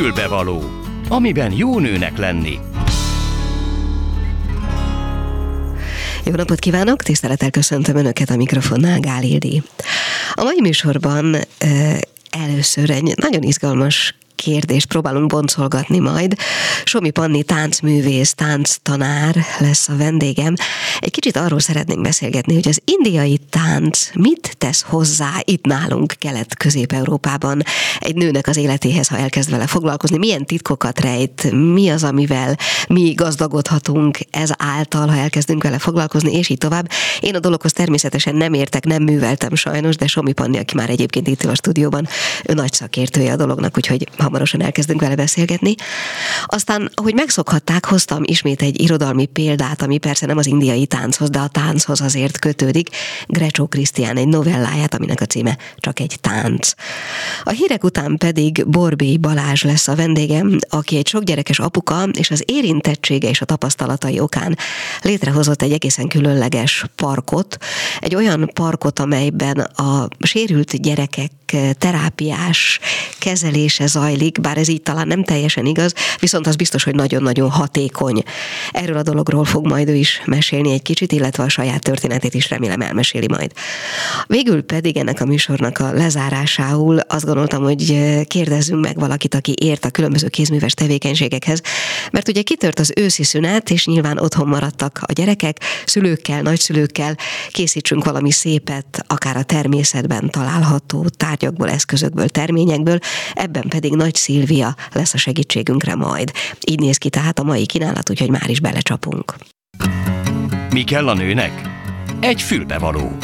fülbevaló, amiben jó nőnek lenni. Jó napot kívánok, tisztelettel köszöntöm Önöket a mikrofonnál, Gál Ildi. A mai műsorban először egy nagyon izgalmas kérdést próbálunk boncolgatni majd. Somi Panni táncművész, tánctanár lesz a vendégem. Egy kicsit arról szeretnénk beszélgetni, hogy az indiai tánc mit tesz hozzá itt nálunk Kelet-Közép-Európában egy nőnek az életéhez, ha elkezd vele foglalkozni, milyen titkokat rejt, mi az, amivel mi gazdagodhatunk ez által, ha elkezdünk vele foglalkozni, és így tovább. Én a dologhoz természetesen nem értek, nem műveltem sajnos, de Somi Panni, aki már egyébként itt a stúdióban, ő nagy szakértője a dolognak, úgyhogy ha hamarosan elkezdünk vele beszélgetni. Aztán, ahogy megszokhatták, hoztam ismét egy irodalmi példát, ami persze nem az indiai tánchoz, de a tánchoz azért kötődik. Grecsó Krisztián egy novelláját, aminek a címe csak egy tánc. A hírek után pedig Borbély Balázs lesz a vendégem, aki egy sok gyerekes apuka, és az érintettsége és a tapasztalatai okán létrehozott egy egészen különleges parkot, egy olyan parkot, amelyben a sérült gyerekek terápiás kezelése zajlik, bár ez így talán nem teljesen igaz, viszont az biztos, hogy nagyon-nagyon hatékony. Erről a dologról fog majd ő is mesélni egy kicsit, illetve a saját történetét is remélem elmeséli majd. Végül pedig ennek a műsornak a lezárásául azt gondoltam, hogy kérdezzünk meg valakit, aki ért a különböző kézműves tevékenységekhez, mert ugye kitört az őszi szünet, és nyilván otthon maradtak a gyerekek, szülőkkel, nagyszülőkkel, készítsünk valami szépet, akár a természetben található tárgyakból, eszközökből, terményekből, ebben pedig Nagy Szilvia lesz a segítségünkre majd. Így néz ki tehát a mai kínálat, úgyhogy már is belecsapunk. Mi kell a nőnek? Egy fülbevaló.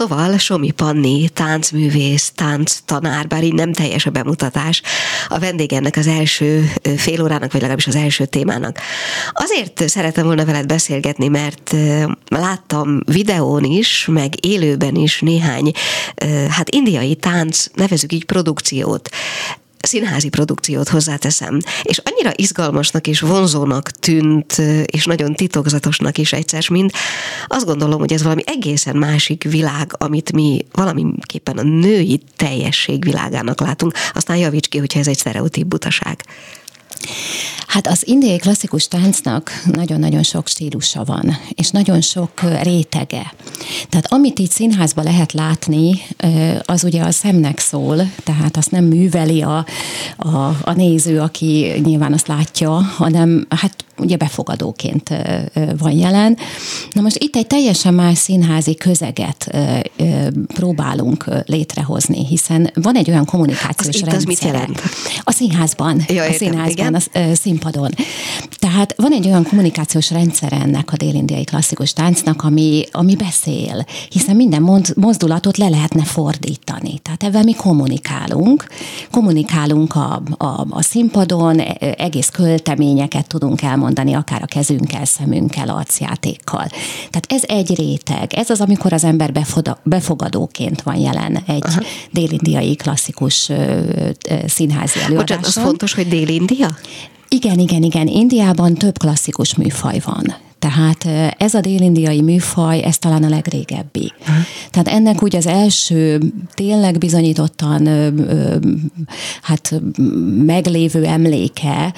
Szóval Somi Panni, táncművész, tánctanár, bár így nem teljes a bemutatás, a vendég ennek az első fél órának, vagy legalábbis az első témának. Azért szeretem volna veled beszélgetni, mert láttam videón is, meg élőben is néhány, hát indiai tánc, nevezük így produkciót színházi produkciót hozzáteszem, és annyira izgalmasnak és vonzónak tűnt, és nagyon titokzatosnak is egyszer, mint azt gondolom, hogy ez valami egészen másik világ, amit mi valamiképpen a női teljesség világának látunk. Aztán javíts ki, hogyha ez egy sztereotíp butaság. Hát az indiai klasszikus táncnak nagyon-nagyon sok stílusa van, és nagyon sok rétege. Tehát amit itt színházban lehet látni, az ugye a szemnek szól, tehát azt nem műveli a, a, a néző, aki nyilván azt látja, hanem hát ugye befogadóként van jelen. Na most itt egy teljesen más színházi közeget próbálunk létrehozni, hiszen van egy olyan kommunikációs az rendszer. Az mit jelent? A színházban. Ja, értem, a színházban, igen. a színpadon. Tehát van egy olyan kommunikációs rendszer ennek a délindiai klasszikus táncnak, ami, ami beszél, hiszen minden mozdulatot le lehetne fordítani. Tehát ebben mi kommunikálunk, kommunikálunk a, a, a színpadon, e, egész költeményeket tudunk elmondani, mondani, akár a kezünkkel, szemünkkel, arcjátékkal. Tehát ez egy réteg. Ez az, amikor az ember befogadóként van jelen egy Aha. délindiai klasszikus színházi előadáson. Bocsánat, az fontos, hogy délindia? Igen, igen, igen. Indiában több klasszikus műfaj van. Tehát ez a délindiai műfaj, ez talán a legrégebbi. Tehát ennek úgy az első tényleg bizonyítottan hát meglévő emléke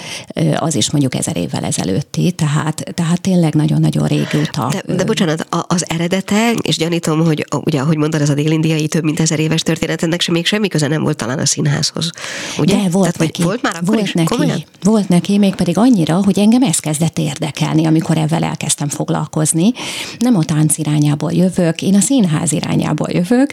az is mondjuk ezer évvel ezelőtti, tehát, tehát tényleg nagyon-nagyon régóta. De, de bocsánat, az eredete, és gyanítom, hogy ugye, ahogy mondod, ez a délindiai több mint ezer éves történet, ennek sem még semmi köze nem volt talán a színházhoz. Ugye? De volt Tehát, neki. Volt már akkor volt is? Neki, Komolyan? volt neki, még pedig annyira, hogy engem ez kezdett érdekelni, amikor ezzel elkezdtem foglalkozni. Nem a tánc irányából jövök, én a színház irányából jövök,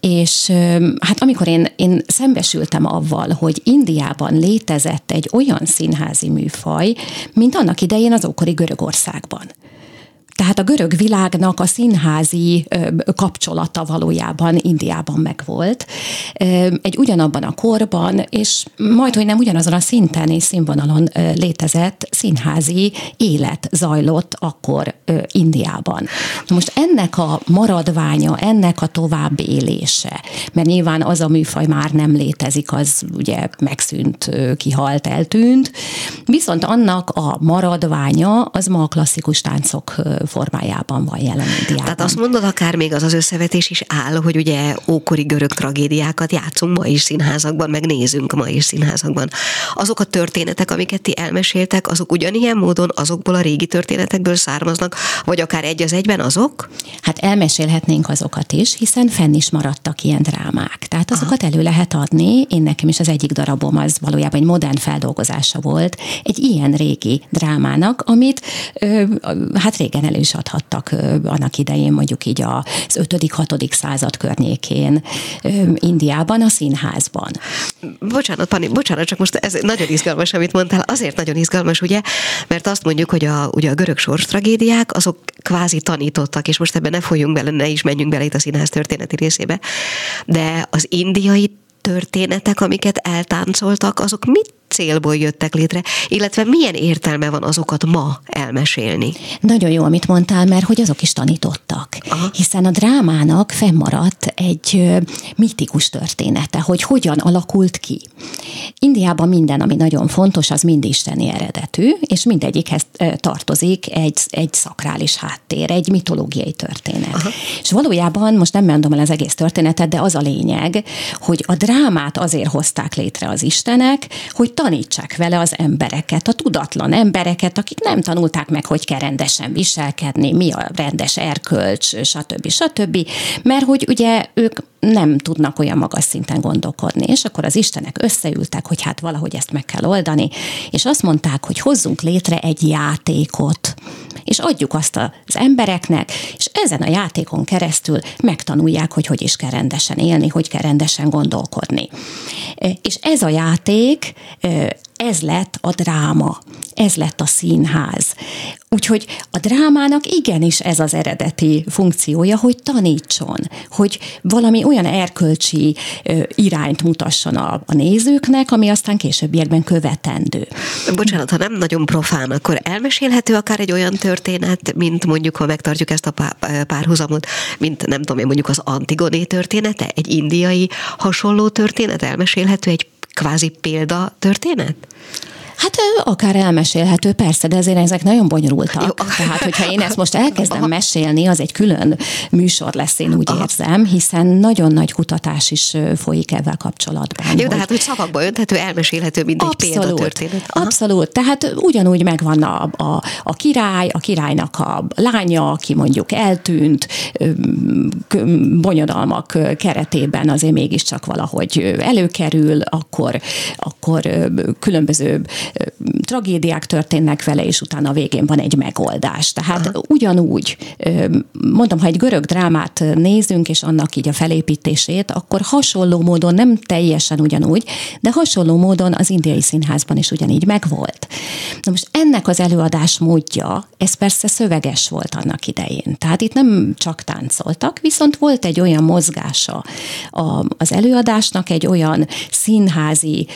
és hát amikor én, én szembesültem avval, hogy Indiában létezett egy olyan színházi műfaj, mint annak idején az ókori Görögországban. Tehát a görög világnak a színházi kapcsolata valójában Indiában megvolt. Egy ugyanabban a korban, és majd, hogy nem ugyanazon a szinten és színvonalon létezett színházi élet zajlott akkor Indiában. Most ennek a maradványa, ennek a tovább élése, mert nyilván az a műfaj már nem létezik, az ugye megszűnt, kihalt, eltűnt, viszont annak a maradványa az ma a klasszikus táncok formájában van jelen Indiában. Tehát azt mondod, akár még az az összevetés is áll, hogy ugye ókori görög tragédiákat játszunk ma is színházakban, meg nézünk ma is színházakban. Azok a történetek, amiket ti elmeséltek, azok ugyanilyen módon azokból a régi történetekből származnak, vagy akár egy az egyben azok? Hát elmesélhetnénk azokat is, hiszen fenn is maradtak ilyen drámák. Tehát azokat Aha. elő lehet adni. Én nekem is az egyik darabom az valójában egy modern feldolgozása volt egy ilyen régi drámának, amit hát régen elő is adhattak annak idején mondjuk így az 5.-6. század környékén Indiában, a színházban. Bocsánat, Pani, bocsánat, csak most ez nagyon izgalmas, amit mondtál. Azért nagyon izgalmas, ugye, mert azt mondjuk, hogy a, ugye a görög sors tragédiák, azok kvázi tanítottak, és most ebben ne folyjunk bele, ne is menjünk bele itt a színház történeti részébe, de az indiai történetek, amiket eltáncoltak, azok mit célból jöttek létre, illetve milyen értelme van azokat ma elmesélni? Nagyon jó, amit mondtál, mert hogy azok is tanítottak. Aha. Hiszen a drámának fennmaradt egy mítikus története, hogy hogyan alakult ki. Indiában minden, ami nagyon fontos, az mind isteni eredetű, és mindegyikhez tartozik egy, egy szakrális háttér, egy mitológiai történet. Aha. És valójában, most nem mondom el az egész történetet, de az a lényeg, hogy a drámát azért hozták létre az istenek, hogy tanítsák vele az embereket, a tudatlan embereket, akik nem tanulták meg, hogy kell rendesen viselkedni, mi a rendes erkölcs, stb. stb. Mert hogy ugye ők nem tudnak olyan magas szinten gondolkodni. És akkor az istenek összeültek, hogy hát valahogy ezt meg kell oldani, és azt mondták, hogy hozzunk létre egy játékot, és adjuk azt az embereknek, és ezen a játékon keresztül megtanulják, hogy hogy is kell rendesen élni, hogy kell rendesen gondolkodni. És ez a játék eh, ez lett a dráma, ez lett a színház. Úgyhogy a drámának igenis ez az eredeti funkciója, hogy tanítson, hogy valami olyan erkölcsi irányt mutasson a, a nézőknek, ami aztán későbbiekben követendő. Bocsánat, ha nem nagyon profán, akkor elmesélhető akár egy olyan történet, mint mondjuk, ha megtartjuk ezt a párhuzamot, mint nem tudom én, mondjuk az Antigoné története, egy indiai hasonló történet elmesélhető egy kvázi példa történet? Hát akár elmesélhető, persze, de azért ezek nagyon bonyolultak. Jó. Tehát, hogyha én ezt most elkezdem mesélni, az egy külön műsor lesz, én úgy érzem, hiszen nagyon nagy kutatás is folyik ezzel kapcsolatban. Jó, hogy... de hát, hogy szavakba önthető, elmesélhető, mint egy abszolút, példatörténet. Aha. Abszolút, tehát ugyanúgy megvan a, a, a király, a királynak a lánya, aki mondjuk eltűnt, bonyodalmak keretében azért mégiscsak valahogy előkerül, akkor, akkor különböző tragédiák történnek vele, és utána a végén van egy megoldás. Tehát Aha. ugyanúgy, mondom, ha egy görög drámát nézünk, és annak így a felépítését, akkor hasonló módon, nem teljesen ugyanúgy, de hasonló módon az indiai színházban is ugyanígy megvolt. Na most ennek az előadás módja, ez persze szöveges volt annak idején. Tehát itt nem csak táncoltak, viszont volt egy olyan mozgása az előadásnak, egy olyan színházi,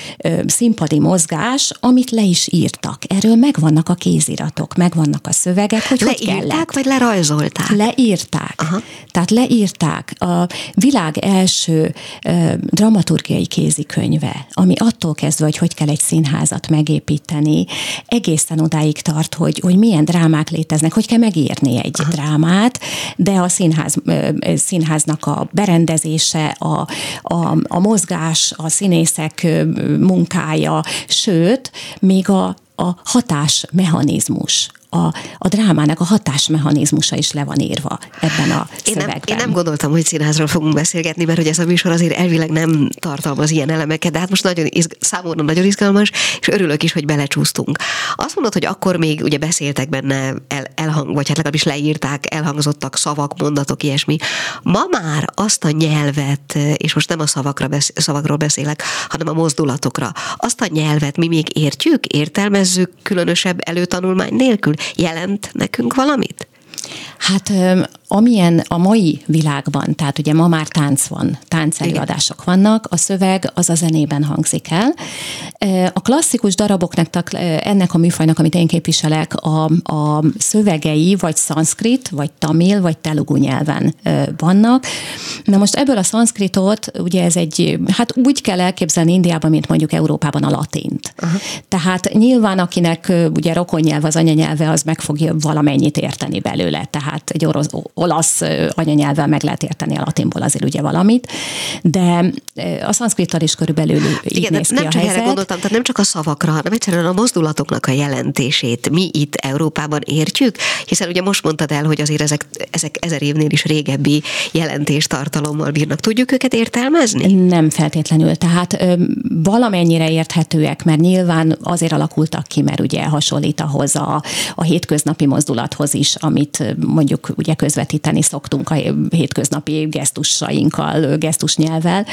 színpadi mozgás, amit le is írtak. Erről megvannak a kéziratok, megvannak a szövegek, hogy Leírták, hogy kellett. vagy lerajzolták? Leírták. Aha. Tehát leírták a világ első ö, dramaturgiai kézikönyve, ami attól kezdve, hogy hogy kell egy színházat megépíteni, egészen odáig tart, hogy, hogy milyen drámák léteznek, hogy kell megírni egy Aha. drámát, de a színház, ö, színháznak a berendezése, a, a, a mozgás, a színészek munkája, sőt, még a, a hatásmechanizmus, a, a drámának a hatásmechanizmusa is le van írva ebben a én szövegben. Nem, én nem gondoltam, hogy színházról fogunk beszélgetni, mert hogy ez a műsor azért elvileg nem tartalmaz ilyen elemeket, de hát most nagyon izg- számomra nagyon izgalmas, és örülök is, hogy belecsúsztunk. Azt mondod, hogy akkor még ugye beszéltek benne, el, elhang, vagy hát legalábbis leírták, elhangzottak szavak, mondatok, ilyesmi. Ma már azt a nyelvet, és most nem a szavakra besz- szavakról beszélek, hanem a mozdulatokra, azt a nyelvet mi még értjük, értelmezzük különösebb előtanulmány nélkül? Jelent nekünk valamit? Hát amilyen a mai világban, tehát ugye ma már tánc van, táncelőadások vannak, a szöveg az a zenében hangzik el. A klasszikus daraboknak, ennek a műfajnak, amit én képviselek, a, a szövegei vagy szanszkrit, vagy tamil, vagy telugu nyelven vannak. Na most ebből a szanszkritot, ugye ez egy, hát úgy kell elképzelni Indiában, mint mondjuk Európában a latint. Aha. Tehát nyilván, akinek ugye rokon nyelv az anyanyelve, az meg fogja valamennyit érteni belőle. Tehát egy orosz, olasz anyanyelvvel meg lehet érteni a latinból azért ugye valamit, de a szanszkrittal is körülbelül így Igen, néz ki nem a csak helyzet. erre gondoltam, tehát nem csak a szavakra, hanem egyszerűen a mozdulatoknak a jelentését mi itt Európában értjük, hiszen ugye most mondtad el, hogy azért ezek, ezek ezer évnél is régebbi jelentéstartalommal bírnak. Tudjuk őket értelmezni? Nem feltétlenül, tehát ö, valamennyire érthetőek, mert nyilván azért alakultak ki, mert ugye hasonlít ahhoz a, a hétköznapi mozdulathoz is, amit mondjuk ugye közvetíteni szoktunk a hétköznapi gesztusainkkal, gesztusnyelvvel,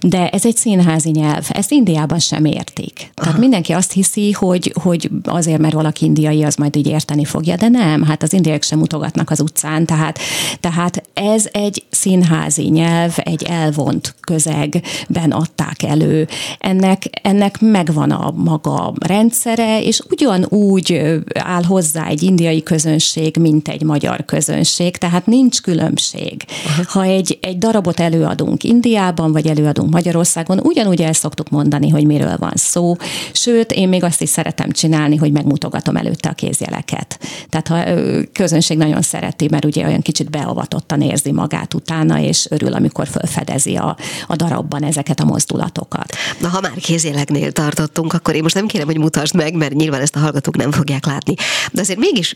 de ez egy színházi nyelv, ezt Indiában sem értik. Tehát Aha. mindenki azt hiszi, hogy, hogy azért, mert valaki indiai, az majd így érteni fogja, de nem, hát az indiaiak sem mutogatnak az utcán, tehát, tehát ez egy színházi nyelv, egy elvont közegben adták elő. Ennek, ennek megvan a maga rendszere, és ugyanúgy áll hozzá egy indiai közönség, mint egy magyar közönség, tehát nincs különbség. Aha. Ha egy, egy darabot előadunk Indiában, vagy előadunk Magyarországon, ugyanúgy el szoktuk mondani, hogy miről van szó, sőt, én még azt is szeretem csinálni, hogy megmutogatom előtte a kézjeleket. Tehát ha közönség nagyon szereti, mert ugye olyan kicsit beavatottan érzi magát utána, és örül, amikor felfedezi a, a darabban ezeket a mozdulatokat. Na, ha már kézjeleknél tartottunk, akkor én most nem kérem, hogy mutasd meg, mert nyilván ezt a hallgatók nem fogják látni. De azért mégis,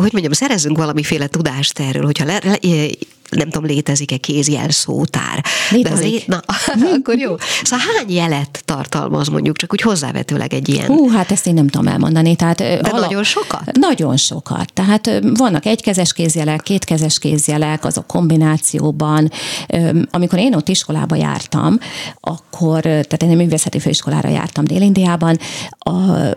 hogy mondjam, szerezzünk valamiféle tudást erről, hogyha le, le, nem tudom, létezik-e kézjel szótár. Létezik. De lé... Na, akkor jó. Szóval hány jelet tartalmaz mondjuk, csak úgy hozzávetőleg egy ilyen? Hú, hát ezt én nem tudom elmondani. Tehát, De ala... nagyon sokat? Nagyon sokat. Tehát vannak egykezes kézjelek, kétkezes kézjelek, azok kombinációban. Amikor én ott iskolába jártam, akkor, tehát én művészeti főiskolára jártam Dél-Indiában,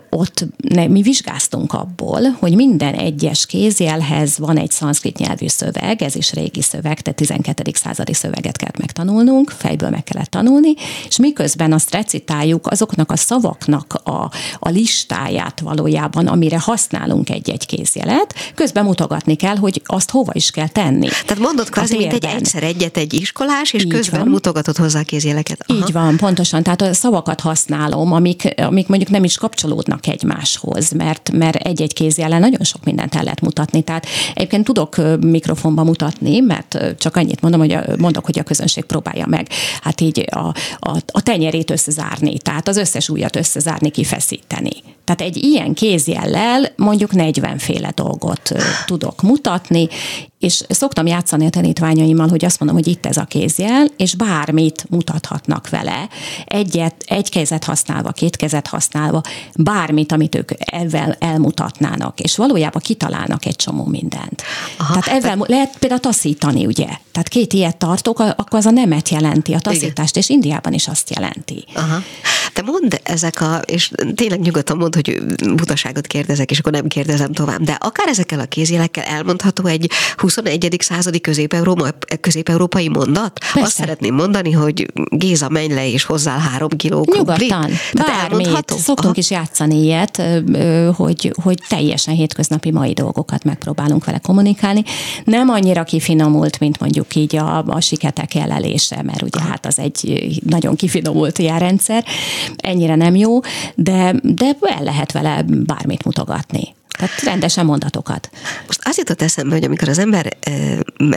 ott ne, mi vizsgáztunk abból, hogy minden egyes kézjelhez van egy szanszkrit nyelvű szöveg, ez is régi szöveg, szöveg, tehát 12. századi szöveget kellett megtanulnunk, fejből meg kellett tanulni, és miközben azt recitáljuk, azoknak a szavaknak a, a listáját valójában, amire használunk egy-egy kézjelet, közben mutogatni kell, hogy azt hova is kell tenni. Tehát mondod kvázi, mint egy egyszer egyet egy iskolás, és Így közben van. mutogatod hozzá a kézjeleket. Aha. Így van, pontosan. Tehát a szavakat használom, amik, amik mondjuk nem is kapcsolódnak egymáshoz, mert, mert egy-egy kézjelen nagyon sok mindent el lehet mutatni. Tehát egyébként tudok mikrofonba mutatni, mert csak annyit mondom, hogy a, mondok, hogy a közönség próbálja meg hát így a, a, a tenyerét összezárni, tehát az összes ujjat összezárni, kifeszíteni. Tehát egy ilyen kézjellel mondjuk 40 féle dolgot tudok mutatni, és szoktam játszani a tanítványaimmal, hogy azt mondom, hogy itt ez a kézjel, és bármit mutathatnak vele, egyet, egy kezet használva, két kezet használva, bármit, amit ők ezzel elmutatnának, és valójában kitalálnak egy csomó mindent. Aha, Tehát ezzel te... lehet például taszítani, ugye? Tehát két ilyet tartok, akkor az a nemet jelenti, a taszítást, Igen. és Indiában is azt jelenti. Aha. Te mondd ezek a, és tényleg nyugodtan mondd, hogy butaságot kérdezek, és akkor nem kérdezem tovább, de akár ezekkel a kézjelekkel elmondható egy 21. századi közép-európai mondat? Persze. Azt szeretném mondani, hogy Géza, menj le és hozzá három kiló krumplit. Nyugodtan, bármit. Szoktunk Aha. is játszani ilyet, hogy, hogy teljesen hétköznapi mai dolgokat megpróbálunk vele kommunikálni. Nem annyira kifinomult, mint mondjuk így a, a siketek jelelése, mert ugye Aha. hát az egy nagyon kifinomult ilyen rendszer, ennyire nem jó, de, de el lehet vele bármit mutogatni. Tehát rendesen mondatokat. Most az jutott eszembe, hogy amikor az ember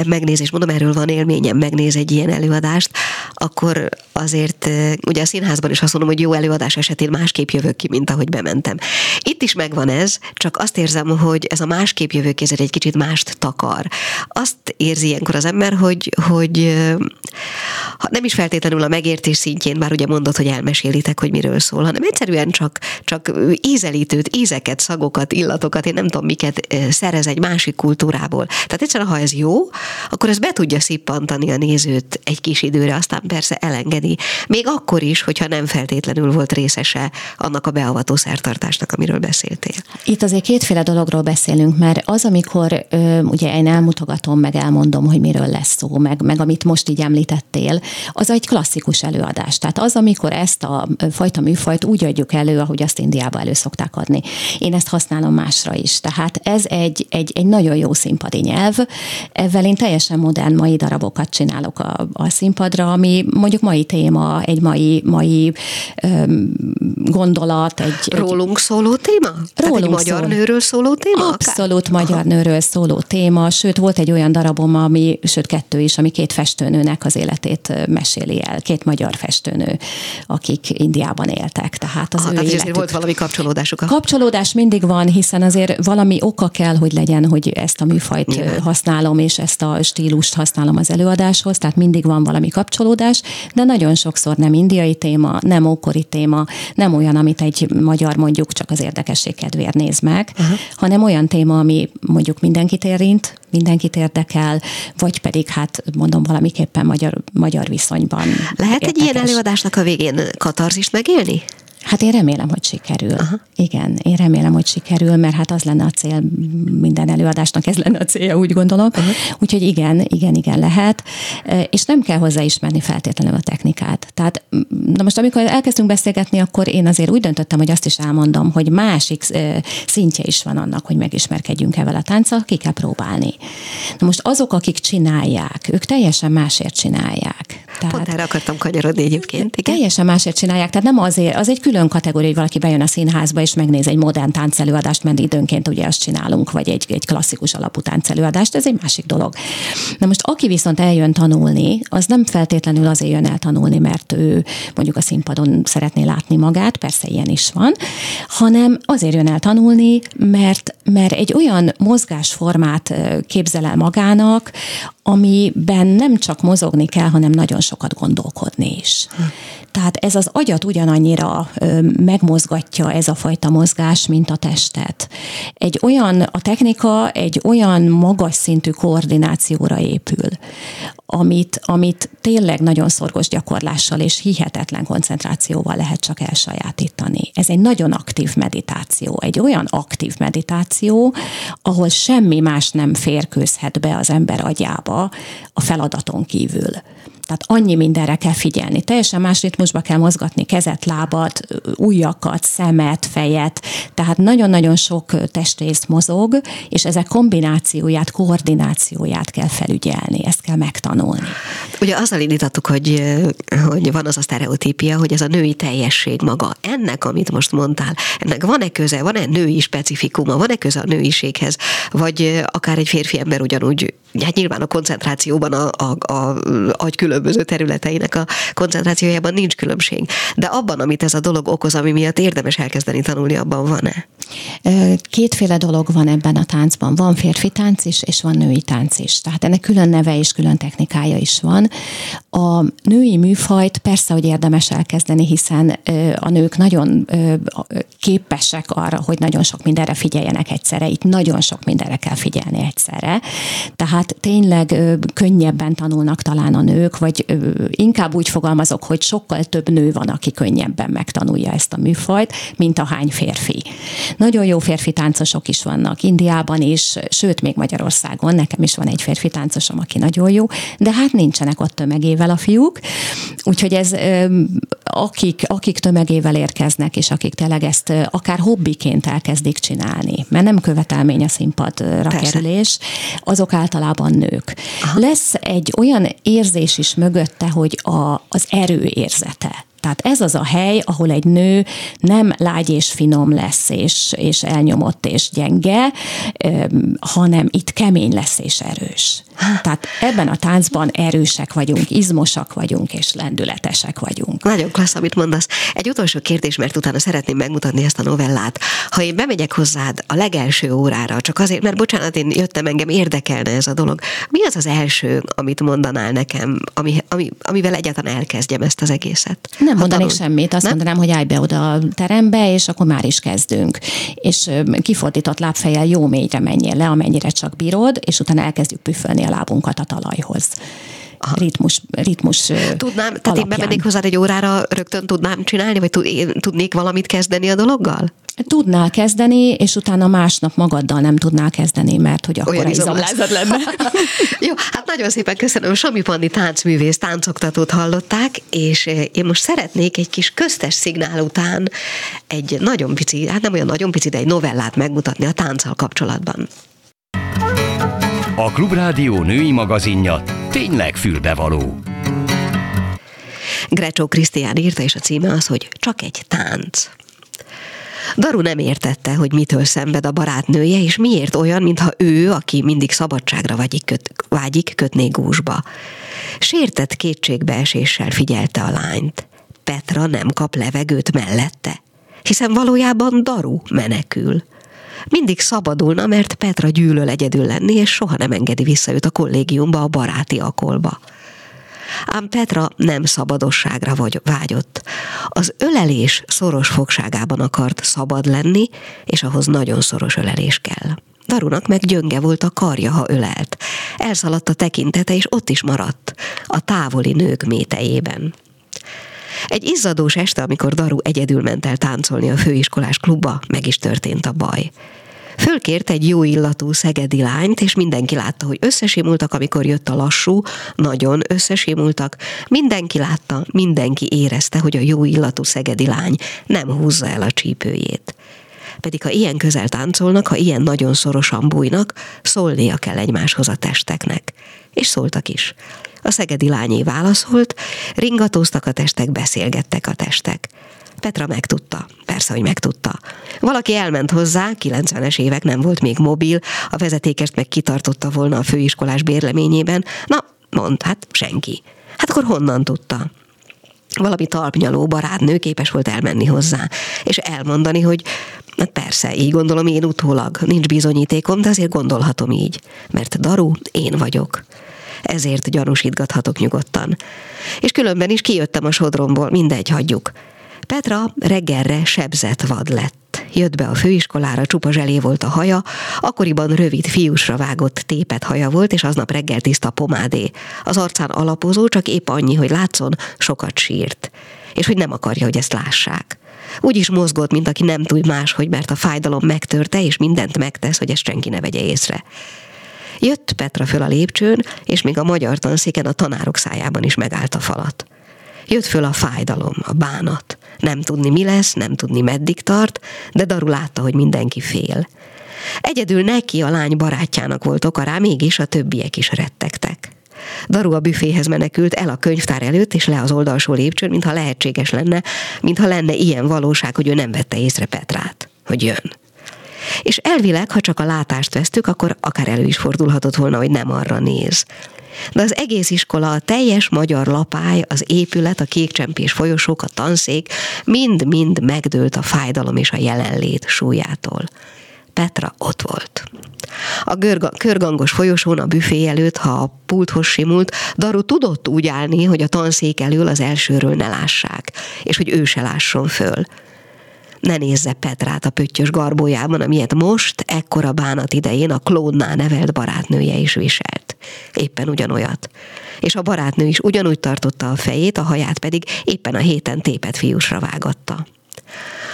megnéz, és mondom, erről van élményem, megnéz egy ilyen előadást, akkor azért ugye a színházban is azt mondom, hogy jó előadás esetén másképp jövök ki, mint ahogy bementem. Itt is megvan ez, csak azt érzem, hogy ez a másképp jövők ez egy kicsit mást takar. Azt érzi ilyenkor az ember, hogy, hogy ha nem is feltétlenül a megértés szintjén, bár ugye mondod, hogy elmesélitek, hogy miről szól, hanem egyszerűen csak, csak ízelítőt, ízeket, szagokat, illatokat, én nem tudom miket szerez egy másik kultúrából. Tehát egyszerűen, ha ez jó, akkor ez be tudja szippantani a nézőt egy kis időre, aztán persze elengedi. Még akkor is, hogyha nem feltétlenül volt részese annak a beavató szertartásnak, amiről beszéltél. Itt azért kétféle dologról beszélünk, mert az, amikor ö, ugye én elmutogatom, meg elmondom, hogy miről lesz szó, meg, meg amit most így említettél, az egy klasszikus előadás. Tehát az, amikor ezt a fajta műfajt úgy adjuk elő, ahogy azt Indiába elő szokták adni. Én ezt használom másra is. Tehát ez egy, egy, egy nagyon jó színpadi nyelv. Ezzel én teljesen modern mai darabokat csinálok a, a színpadra, ami mondjuk mai téma, egy mai, mai öm, gondolat. Egy, Rólunk egy, szóló téma? Rólunk Tehát egy magyar szól. nőről szóló téma? Abszolút akár? magyar Aha. nőről szóló téma, sőt volt egy olyan darabom, ami, sőt kettő is, ami két festőnőnek az életét meséli el, két magyar festőnő, akik Indiában éltek. Tehát az Aha, ő tehát életük. volt valami kapcsolódásuk. A... Kapcsolódás mindig van, hiszen azért valami oka kell, hogy legyen, hogy ezt a műfajt Nyilván. használom, és ezt a stílust használom az előadáshoz, tehát mindig van valami kapcsolódás, de nagyon sokszor nem indiai téma, nem ókori téma, nem olyan, amit egy magyar mondjuk csak az érdekesség kedvéért néz meg, uh-huh. hanem olyan téma, ami mondjuk mindenkit érint, mindenkit érdekel, vagy pedig hát mondom valamiképpen magyar, magyar viszonyban. Lehet érdekes. egy ilyen előadásnak a végén katarzist megélni? Hát én remélem, hogy sikerül. Aha. Igen, én remélem, hogy sikerül, mert hát az lenne a cél minden előadásnak, ez lenne a célja, úgy gondolom. Aha. Úgyhogy igen, igen, igen lehet. És nem kell hozzá ismerni feltétlenül a technikát. Tehát, na most amikor elkezdtünk beszélgetni, akkor én azért úgy döntöttem, hogy azt is elmondom, hogy másik szintje is van annak, hogy megismerkedjünk ezzel a tánccal, ki kell próbálni. Na most azok, akik csinálják, ők teljesen másért csinálják. Tehát, Pont erre akartam kanyarodni egyébként. Igen. Teljesen másért csinálják, tehát nem azért, az egy külön kategória, hogy valaki bejön a színházba és megnéz egy modern táncelőadást, mert időnként ugye azt csinálunk, vagy egy, egy klasszikus alapú táncelőadást, ez egy másik dolog. Na most aki viszont eljön tanulni, az nem feltétlenül azért jön el tanulni, mert ő mondjuk a színpadon szeretné látni magát, persze ilyen is van, hanem azért jön el tanulni, mert, mert egy olyan mozgásformát képzel el magának, amiben nem csak mozogni kell, hanem nagyon sokat gondolkodni is. Tehát ez az agyat ugyanannyira megmozgatja ez a fajta mozgás, mint a testet. Egy olyan, a technika egy olyan magas szintű koordinációra épül, amit, amit tényleg nagyon szorgos gyakorlással és hihetetlen koncentrációval lehet csak elsajátítani. Ez egy nagyon aktív meditáció, egy olyan aktív meditáció, ahol semmi más nem férkőzhet be az ember agyába a feladaton kívül. Tehát annyi mindenre kell figyelni. Teljesen más ritmusba kell mozgatni kezet, lábat, ujjakat, szemet, fejet. Tehát nagyon-nagyon sok testrész mozog, és ezek kombinációját, koordinációját kell felügyelni. Ezt kell megtanulni. Ugye azzal indítottuk, hogy, hogy van az a sztereotípia, hogy ez a női teljesség maga. Ennek, amit most mondtál, ennek van-e köze, van-e női specifikuma, van-e köze a nőiséghez, vagy akár egy férfi ember ugyanúgy hát nyilván a koncentrációban a, a, a agy különböző területeinek a koncentrációjában nincs különbség. De abban, amit ez a dolog okoz, ami miatt érdemes elkezdeni tanulni, abban van-e? Kétféle dolog van ebben a táncban. Van férfi tánc is, és van női tánc is. Tehát ennek külön neve és külön technikája is van. A női műfajt persze, hogy érdemes elkezdeni, hiszen a nők nagyon képesek arra, hogy nagyon sok mindenre figyeljenek egyszerre. Itt nagyon sok mindenre kell figyelni egyszerre. Tehát tényleg könnyebben tanulnak talán a nők, vagy inkább úgy fogalmazok, hogy sokkal több nő van, aki könnyebben megtanulja ezt a műfajt, mint a hány férfi. Nagyon jó férfi táncosok is vannak Indiában is, sőt, még Magyarországon, nekem is van egy férfi táncosom, aki nagyon jó, de hát nincsenek ott tömegével a fiúk, úgyhogy ez akik, akik tömegével érkeznek, és akik tényleg ezt akár hobbiként elkezdik csinálni, mert nem követelmény a színpadra Persze. kerülés, azok általában általában nők. Aha. Lesz egy olyan érzés is mögötte, hogy a, az erő érzete. Tehát ez az a hely, ahol egy nő nem lágy és finom lesz, és, és elnyomott és gyenge, hanem itt kemény lesz és erős. Tehát ebben a táncban erősek vagyunk, izmosak vagyunk, és lendületesek vagyunk. Nagyon klassz, amit mondasz. Egy utolsó kérdés, mert utána szeretném megmutatni ezt a novellát. Ha én bemegyek hozzád a legelső órára, csak azért, mert bocsánat, én jöttem, engem érdekelne ez a dolog. Mi az az első, amit mondanál nekem, ami, ami, amivel egyáltalán elkezdjem ezt az egészet? Mondanék tanul... semmit, azt nem? mondanám, hogy állj be oda a terembe, és akkor már is kezdünk. És kifordított lábfejjel jó mélyre menjél le, amennyire csak bírod, és utána elkezdjük püfölni a lábunkat a talajhoz. Aha. ritmus, ritmus Tudnám, tehát alapján. én bemennék hozzád egy órára, rögtön tudnám csinálni, vagy tudnék valamit kezdeni a dologgal? Tudnál kezdeni, és utána másnap magaddal nem tudnál kezdeni, mert hogy akkor izomlázad lenne. Jó, hát nagyon szépen köszönöm. Sami Pandi táncművész, táncoktatót hallották, és én most szeretnék egy kis köztes szignál után egy nagyon pici, hát nem olyan nagyon pici, de egy novellát megmutatni a tánccal kapcsolatban. A Klubrádió női magazinja tényleg fülbevaló. Grecsó Krisztián írta, és a címe az, hogy Csak egy tánc. Daru nem értette, hogy mitől szenved a barátnője, és miért olyan, mintha ő, aki mindig szabadságra vágyik, köt, vágyik kötné gúzsba. Sértett kétségbeeséssel figyelte a lányt. Petra nem kap levegőt mellette, hiszen valójában Daru menekül. Mindig szabadulna, mert Petra gyűlöl egyedül lenni, és soha nem engedi vissza őt a kollégiumba, a baráti akolba. Ám Petra nem szabadosságra vagy, vágyott. Az ölelés szoros fogságában akart szabad lenni, és ahhoz nagyon szoros ölelés kell. Darunak meg gyönge volt a karja, ha ölelt. Elszaladt a tekintete, és ott is maradt, a távoli nők métejében. Egy izzadós este, amikor Daru egyedül ment el táncolni a főiskolás klubba, meg is történt a baj. Fölkért egy jó illatú szegedi lányt, és mindenki látta, hogy összesimultak, amikor jött a lassú, nagyon összesimultak. Mindenki látta, mindenki érezte, hogy a jó illatú szegedi lány nem húzza el a csípőjét. Pedig ha ilyen közel táncolnak, ha ilyen nagyon szorosan bújnak, szólnia kell egymáshoz a testeknek. És szóltak is. A szegedi lányé válaszolt, ringatóztak a testek, beszélgettek a testek. Petra megtudta. Persze, hogy megtudta. Valaki elment hozzá, 90-es évek nem volt még mobil, a vezetékest meg kitartotta volna a főiskolás bérleményében. Na, mond, hát senki. Hát akkor honnan tudta? valami talpnyaló barátnő képes volt elmenni hozzá, és elmondani, hogy hát persze, így gondolom én utólag, nincs bizonyítékom, de azért gondolhatom így, mert Daru én vagyok. Ezért gyanúsítgathatok nyugodtan. És különben is kijöttem a sodromból, mindegy, hagyjuk. Petra reggelre sebzett vad lett. Jött be a főiskolára, csupa zselé volt a haja, akkoriban rövid fiúsra vágott tépet haja volt, és aznap reggel tiszta pomádé. Az arcán alapozó, csak épp annyi, hogy látszon, sokat sírt. És hogy nem akarja, hogy ezt lássák. Úgy is mozgott, mint aki nem tud máshogy, mert a fájdalom megtörte, és mindent megtesz, hogy ezt senki ne vegye észre. Jött Petra föl a lépcsőn, és még a magyar tanszéken a tanárok szájában is megállt a falat. Jött föl a fájdalom, a bánat. Nem tudni mi lesz, nem tudni meddig tart, de Daru látta, hogy mindenki fél. Egyedül neki a lány barátjának volt oka rá, mégis a többiek is rettegtek. Daru a büféhez menekült el a könyvtár előtt, és le az oldalsó lépcsőn, mintha lehetséges lenne, mintha lenne ilyen valóság, hogy ő nem vette észre Petrát, hogy jön. És elvileg, ha csak a látást vesztük, akkor akár elő is fordulhatott volna, hogy nem arra néz. De az egész iskola, a teljes magyar lapály, az épület, a kékcsempés folyosók, a tanszék mind-mind megdőlt a fájdalom és a jelenlét súlyától. Petra ott volt. A görga, körgangos folyosón a büfé előtt, ha a pulthoz simult, Daru tudott úgy állni, hogy a tanszék elől az elsőről ne lássák, és hogy ő se lásson föl ne nézze Petrát a pöttyös garbójában, amilyet most, ekkora bánat idején a klónnál nevelt barátnője is viselt. Éppen ugyanolyat. És a barátnő is ugyanúgy tartotta a fejét, a haját pedig éppen a héten tépet fiúsra vágatta.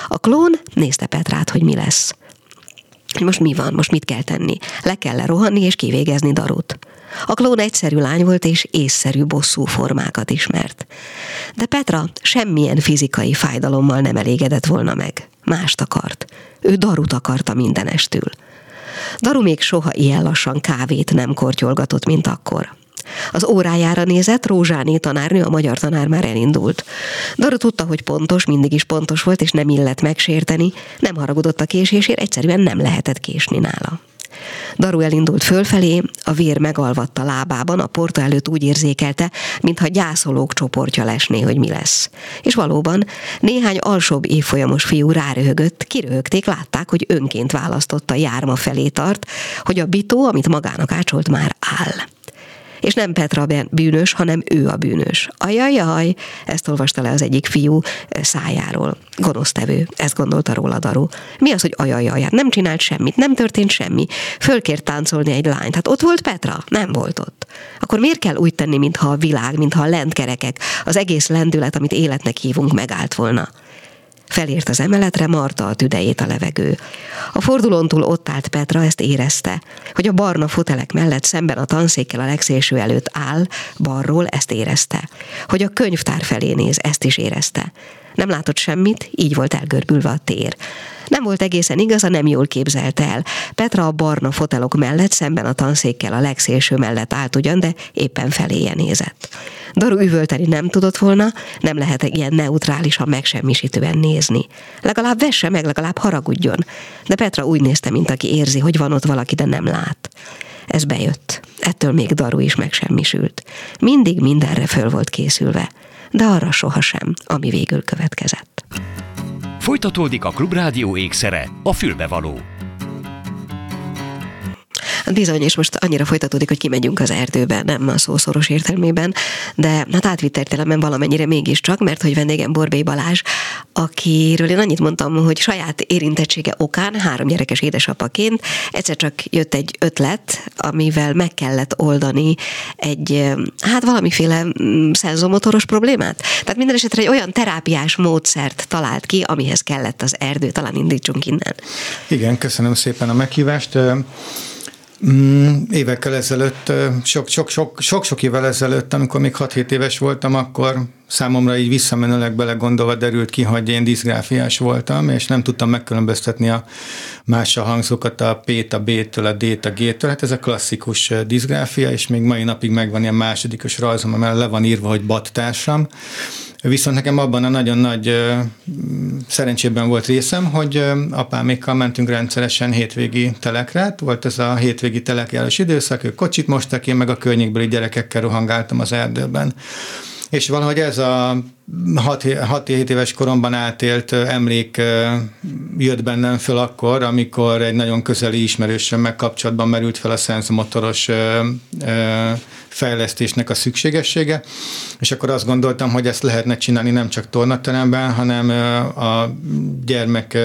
A klón nézte Petrát, hogy mi lesz. Most mi van, most mit kell tenni? Le kell lerohanni és kivégezni Darut. A klón egyszerű lány volt, és észszerű bosszú formákat ismert. De Petra semmilyen fizikai fájdalommal nem elégedett volna meg. Mást akart. Ő Darut akarta mindenestül. Daru még soha ilyen lassan kávét nem kortyolgatott, mint akkor. Az órájára nézett, Rózsáné tanárnő, a magyar tanár már elindult. Daru tudta, hogy pontos, mindig is pontos volt, és nem illet megsérteni, nem haragudott a késésért, egyszerűen nem lehetett késni nála. Daru elindult fölfelé, a vér megalvatta lábában, a porta előtt úgy érzékelte, mintha gyászolók csoportja lesné, hogy mi lesz. És valóban néhány alsóbb évfolyamos fiú ráröhögött, kiröhögték, látták, hogy önként választotta járma felé tart, hogy a bitó, amit magának ácsolt, már áll és nem Petra bűnös, hanem ő a bűnös. Ajajaj, ezt olvasta le az egyik fiú eh, szájáról. Gonosztevő, ezt gondolta róla Daru. Mi az, hogy ajajaj, hát nem csinált semmit, nem történt semmi. Fölkért táncolni egy lányt. Hát ott volt Petra? Nem volt ott. Akkor miért kell úgy tenni, mintha a világ, mintha a lentkerekek, az egész lendület, amit életnek hívunk, megállt volna? Felért az emeletre, marta a tüdejét a levegő. A fordulón túl ott állt Petra, ezt érezte, hogy a barna fotelek mellett szemben a tanszékkel a legszélső előtt áll, balról ezt érezte. Hogy a könyvtár felé néz, ezt is érezte. Nem látott semmit, így volt elgörbülve a tér. Nem volt egészen igaz, a nem jól képzelt el. Petra a barna fotelok mellett, szemben a tanszékkel a legszélső mellett állt ugyan, de éppen feléje nézett. Daru üvölteni nem tudott volna, nem lehet ilyen neutrálisan megsemmisítően nézni. Legalább vesse meg, legalább haragudjon. De Petra úgy nézte, mint aki érzi, hogy van ott valaki, de nem lát. Ez bejött. Ettől még Daru is megsemmisült. Mindig mindenre föl volt készülve, de arra sohasem, ami végül következett. Folytatódik a Klubrádió ékszere, a fülbevaló. Bizony, és most annyira folytatódik, hogy kimegyünk az erdőbe, nem a szószoros értelmében, de hát átvitt értelemben valamennyire mégiscsak, mert hogy vendégem Borbély Balázs, akiről én annyit mondtam, hogy saját érintettsége okán, három gyerekes édesapaként egyszer csak jött egy ötlet, amivel meg kellett oldani egy, hát valamiféle mm, szenzomotoros problémát. Tehát minden esetre egy olyan terápiás módszert talált ki, amihez kellett az erdő. Talán indítsunk innen. Igen, köszönöm szépen a meghívást. Mm, évekkel ezelőtt, sok-sok évvel ezelőtt, amikor még 6-7 éves voltam, akkor számomra így visszamenőleg belegondolva derült ki, hogy én diszgráfiás voltam, és nem tudtam megkülönböztetni a más a hangzókat, a P-t, a B-től, a D-t, a G-től. Hát ez a klasszikus diszgráfia, és még mai napig megvan ilyen másodikos rajzom, amely le van írva, hogy battársam. Viszont nekem abban a nagyon nagy szerencsében volt részem, hogy apámékkal mentünk rendszeresen hétvégi telekre. Volt ez a hétvégi telekjárás időszak, ők kocsit mostak, én meg a környékbeli gyerekekkel rohangáltam az erdőben. És valahogy ez a 6-7 éves koromban átélt emlék jött bennem föl akkor, amikor egy nagyon közeli ismerősömmel kapcsolatban merült fel a szenzomotoros fejlesztésnek a szükségessége, és akkor azt gondoltam, hogy ezt lehetne csinálni nem csak tornateremben, hanem a gyermek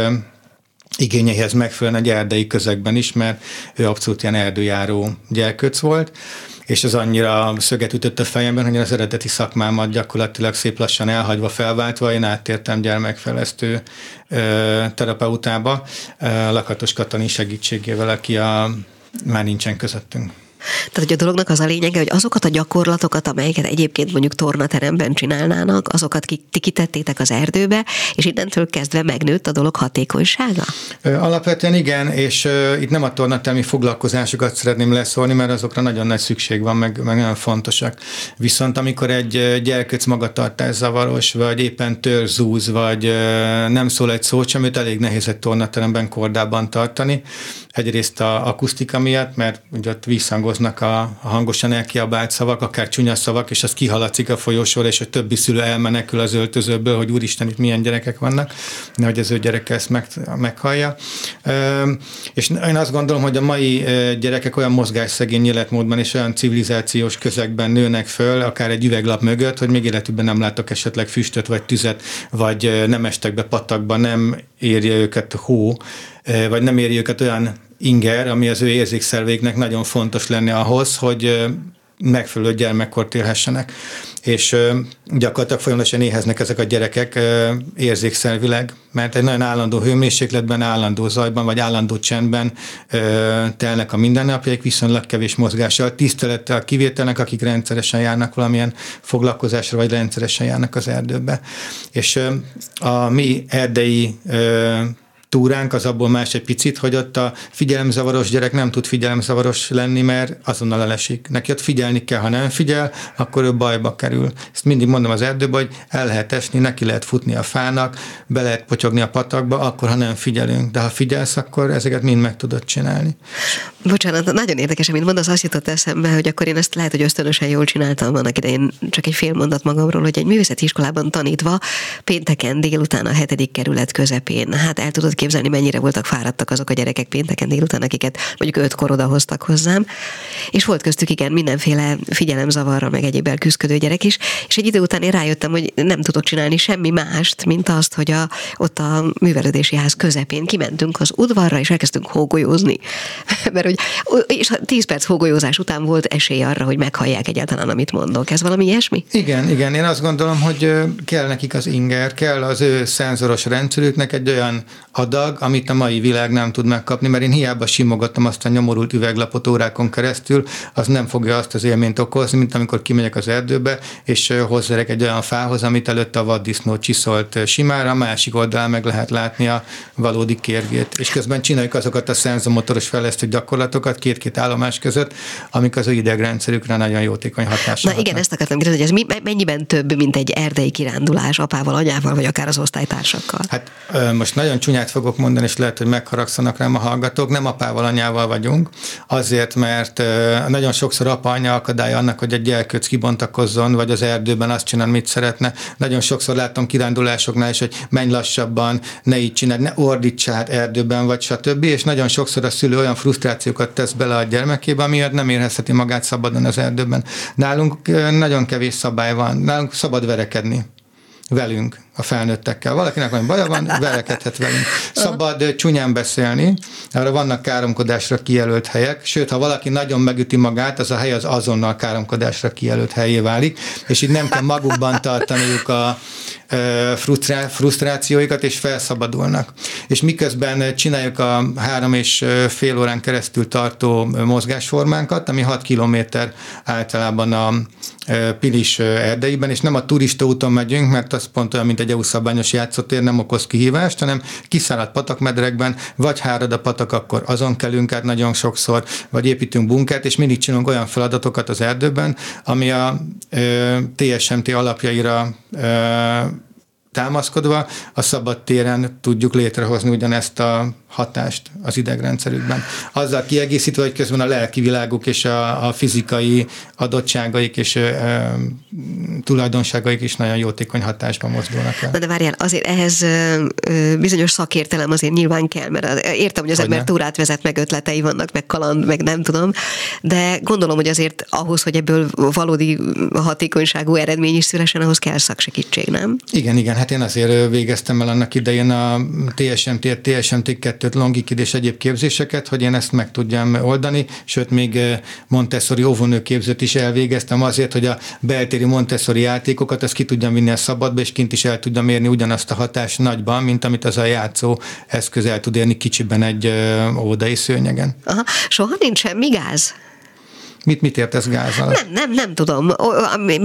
igényeihez megfelelően egy erdei közegben is, mert ő abszolút ilyen erdőjáró gyerkőc volt, és ez annyira szöget ütött a fejemben, hogy az eredeti szakmámat gyakorlatilag szép lassan elhagyva, felváltva, én áttértem gyermekfejlesztő terapeutába, Lakatos Katalin segítségével, aki a, már nincsen közöttünk. Tehát, hogy a dolognak az a lényege, hogy azokat a gyakorlatokat, amelyeket egyébként mondjuk tornateremben csinálnának, azokat ti kitettétek az erdőbe, és innentől kezdve megnőtt a dolog hatékonysága? Alapvetően igen, és itt nem a tornateremi foglalkozásokat szeretném leszólni, mert azokra nagyon nagy szükség van, meg, meg nagyon fontosak. Viszont amikor egy gyerkőc magatartás zavaros, vagy éppen törzúz, vagy nem szól egy szót sem, őt elég nehéz egy tornateremben kordában tartani. Egyrészt a akusztika miatt, mert ugye ott visszhangol hangoznak a, a hangosan elkiabált szavak, akár csúnya szavak, és az kihaladszik a folyosóra, és a többi szülő elmenekül az öltözőből, hogy úristen, itt milyen gyerekek vannak, nehogy az ő gyereke ezt meg, meghallja. És én azt gondolom, hogy a mai gyerekek olyan mozgásszegény életmódban és olyan civilizációs közegben nőnek föl, akár egy üveglap mögött, hogy még életükben nem látok esetleg füstöt vagy tüzet, vagy nem estek be patakba, nem érje őket hó, vagy nem érje őket olyan inger, ami az ő érzékszervéknek nagyon fontos lenne ahhoz, hogy megfelelő gyermekkort élhessenek. És gyakorlatilag folyamatosan éheznek ezek a gyerekek érzékszervileg, mert egy nagyon állandó hőmérsékletben, állandó zajban, vagy állandó csendben telnek a mindennapjaik, viszonylag kevés mozgással, tisztelettel kivételnek, akik rendszeresen járnak valamilyen foglalkozásra, vagy rendszeresen járnak az erdőbe. És a mi erdei túránk az abból más egy picit, hogy ott a figyelemzavaros gyerek nem tud figyelemzavaros lenni, mert azonnal elesik. Neki ott figyelni kell, ha nem figyel, akkor ő bajba kerül. Ezt mindig mondom az erdőben, hogy el lehet esni, neki lehet futni a fának, be lehet potyogni a patakba, akkor, ha nem figyelünk. De ha figyelsz, akkor ezeket mind meg tudod csinálni. Bocsánat, nagyon érdekes, amit mondasz, azt jutott eszembe, hogy akkor én ezt lehet, hogy ösztönösen jól csináltam annak idején, csak egy fél mondat magamról, hogy egy művészeti iskolában tanítva pénteken délután a hetedik kerület közepén, hát el tudod képzelni, mennyire voltak fáradtak azok a gyerekek pénteken délután, akiket mondjuk ötkor odahoztak hozzám, és volt köztük igen mindenféle figyelemzavarra, meg egyébben küzdködő gyerek is, és egy idő után én rájöttem, hogy nem tudok csinálni semmi mást, mint azt, hogy a, ott a művelődési ház közepén kimentünk az udvarra, és elkezdtünk hógolyózni. Mert hogy, és 10 perc hógolyózás után volt esély arra, hogy meghallják egyáltalán, amit mondok. Ez valami ilyesmi? Igen, igen. Én azt gondolom, hogy kell nekik az inger, kell az ő szenzoros rendszerüknek egy olyan ad adag, amit a mai világ nem tud megkapni, mert én hiába simogatom azt a nyomorult üveglapot órákon keresztül, az nem fogja azt az élményt okozni, mint amikor kimegyek az erdőbe, és hozzárek egy olyan fához, amit előtte a vaddisznó csiszolt simára, a másik oldalán meg lehet látni a valódi kérgét. És közben csináljuk azokat a szenzomotoros fejlesztő gyakorlatokat két-két állomás között, amik az ő idegrendszerükre nagyon jótékony hatással. Na igen, ezt akartam kérdezni, hogy ez mennyiben több, mint egy erdei kirándulás apával, anyával, vagy akár az osztálytársakkal? Hát most nagyon csúnyát fogok mondani, és lehet, hogy megharagszanak rám a hallgatók. Nem apával, anyával vagyunk, azért, mert nagyon sokszor apa-anya akadálya annak, hogy egy gyerkőc kibontakozzon, vagy az erdőben azt csinál, mit szeretne. Nagyon sokszor látom kirándulásoknál is, hogy menj lassabban, ne így csinálj, ne ordíts át erdőben, vagy stb. És nagyon sokszor a szülő olyan frusztrációkat tesz bele a gyermekébe, amiért nem érezheti magát szabadon az erdőben. Nálunk nagyon kevés szabály van, nálunk szabad verekedni velünk, a felnőttekkel. Valakinek valami baja van, verekedhet velünk. Szabad csúnyán beszélni, arra vannak káromkodásra kijelölt helyek, sőt, ha valaki nagyon megüti magát, az a hely az azonnal káromkodásra kijelölt helyé válik, és így nem kell magukban tartaniuk a frusztrációikat, és felszabadulnak. És miközben csináljuk a három és fél órán keresztül tartó mozgásformánkat, ami 6 kilométer általában a Pilis erdeiben, és nem a turista úton megyünk, mert az pont olyan, mint egy EU szabályos játszótér, nem okoz kihívást, hanem kiszállt patakmedrekben, vagy hárad a patak, akkor azon kelünk át nagyon sokszor, vagy építünk bunkert, és mindig csinálunk olyan feladatokat az erdőben, ami a ö, TSMT alapjaira ö, támaszkodva a szabad téren tudjuk létrehozni ugyanezt a hatást az idegrendszerükben. Azzal kiegészítve, hogy közben a lelki világuk és a, a fizikai adottságaik és e, tulajdonságaik is nagyon jótékony hatásban mozdulnak el. Na de várjál, azért ehhez e, bizonyos szakértelem azért nyilván kell, mert értem, hogy az ember túrát vezet, meg ötletei vannak, meg kaland, meg nem tudom, de gondolom, hogy azért ahhoz, hogy ebből valódi hatékonyságú eredmény is szülesen, ahhoz kell szaksegítség, nem? Igen, igen, hát én azért végeztem el annak idején a TSMT, TSMT 2 kettőt, longikid és egyéb képzéseket, hogy én ezt meg tudjam oldani, sőt még eh, Montessori óvónő képzőt is elvégeztem azért, hogy a beltéri Montessori játékokat ezt ki tudjam vinni a szabadba, és kint is el tudjam érni ugyanazt a hatást nagyban, mint amit az a játszó eszköz tud érni kicsiben egy eh, ódai szőnyegen. Aha. Soha nincs semmi gáz? Mit, mit értesz gázzal? Nem, nem, nem tudom.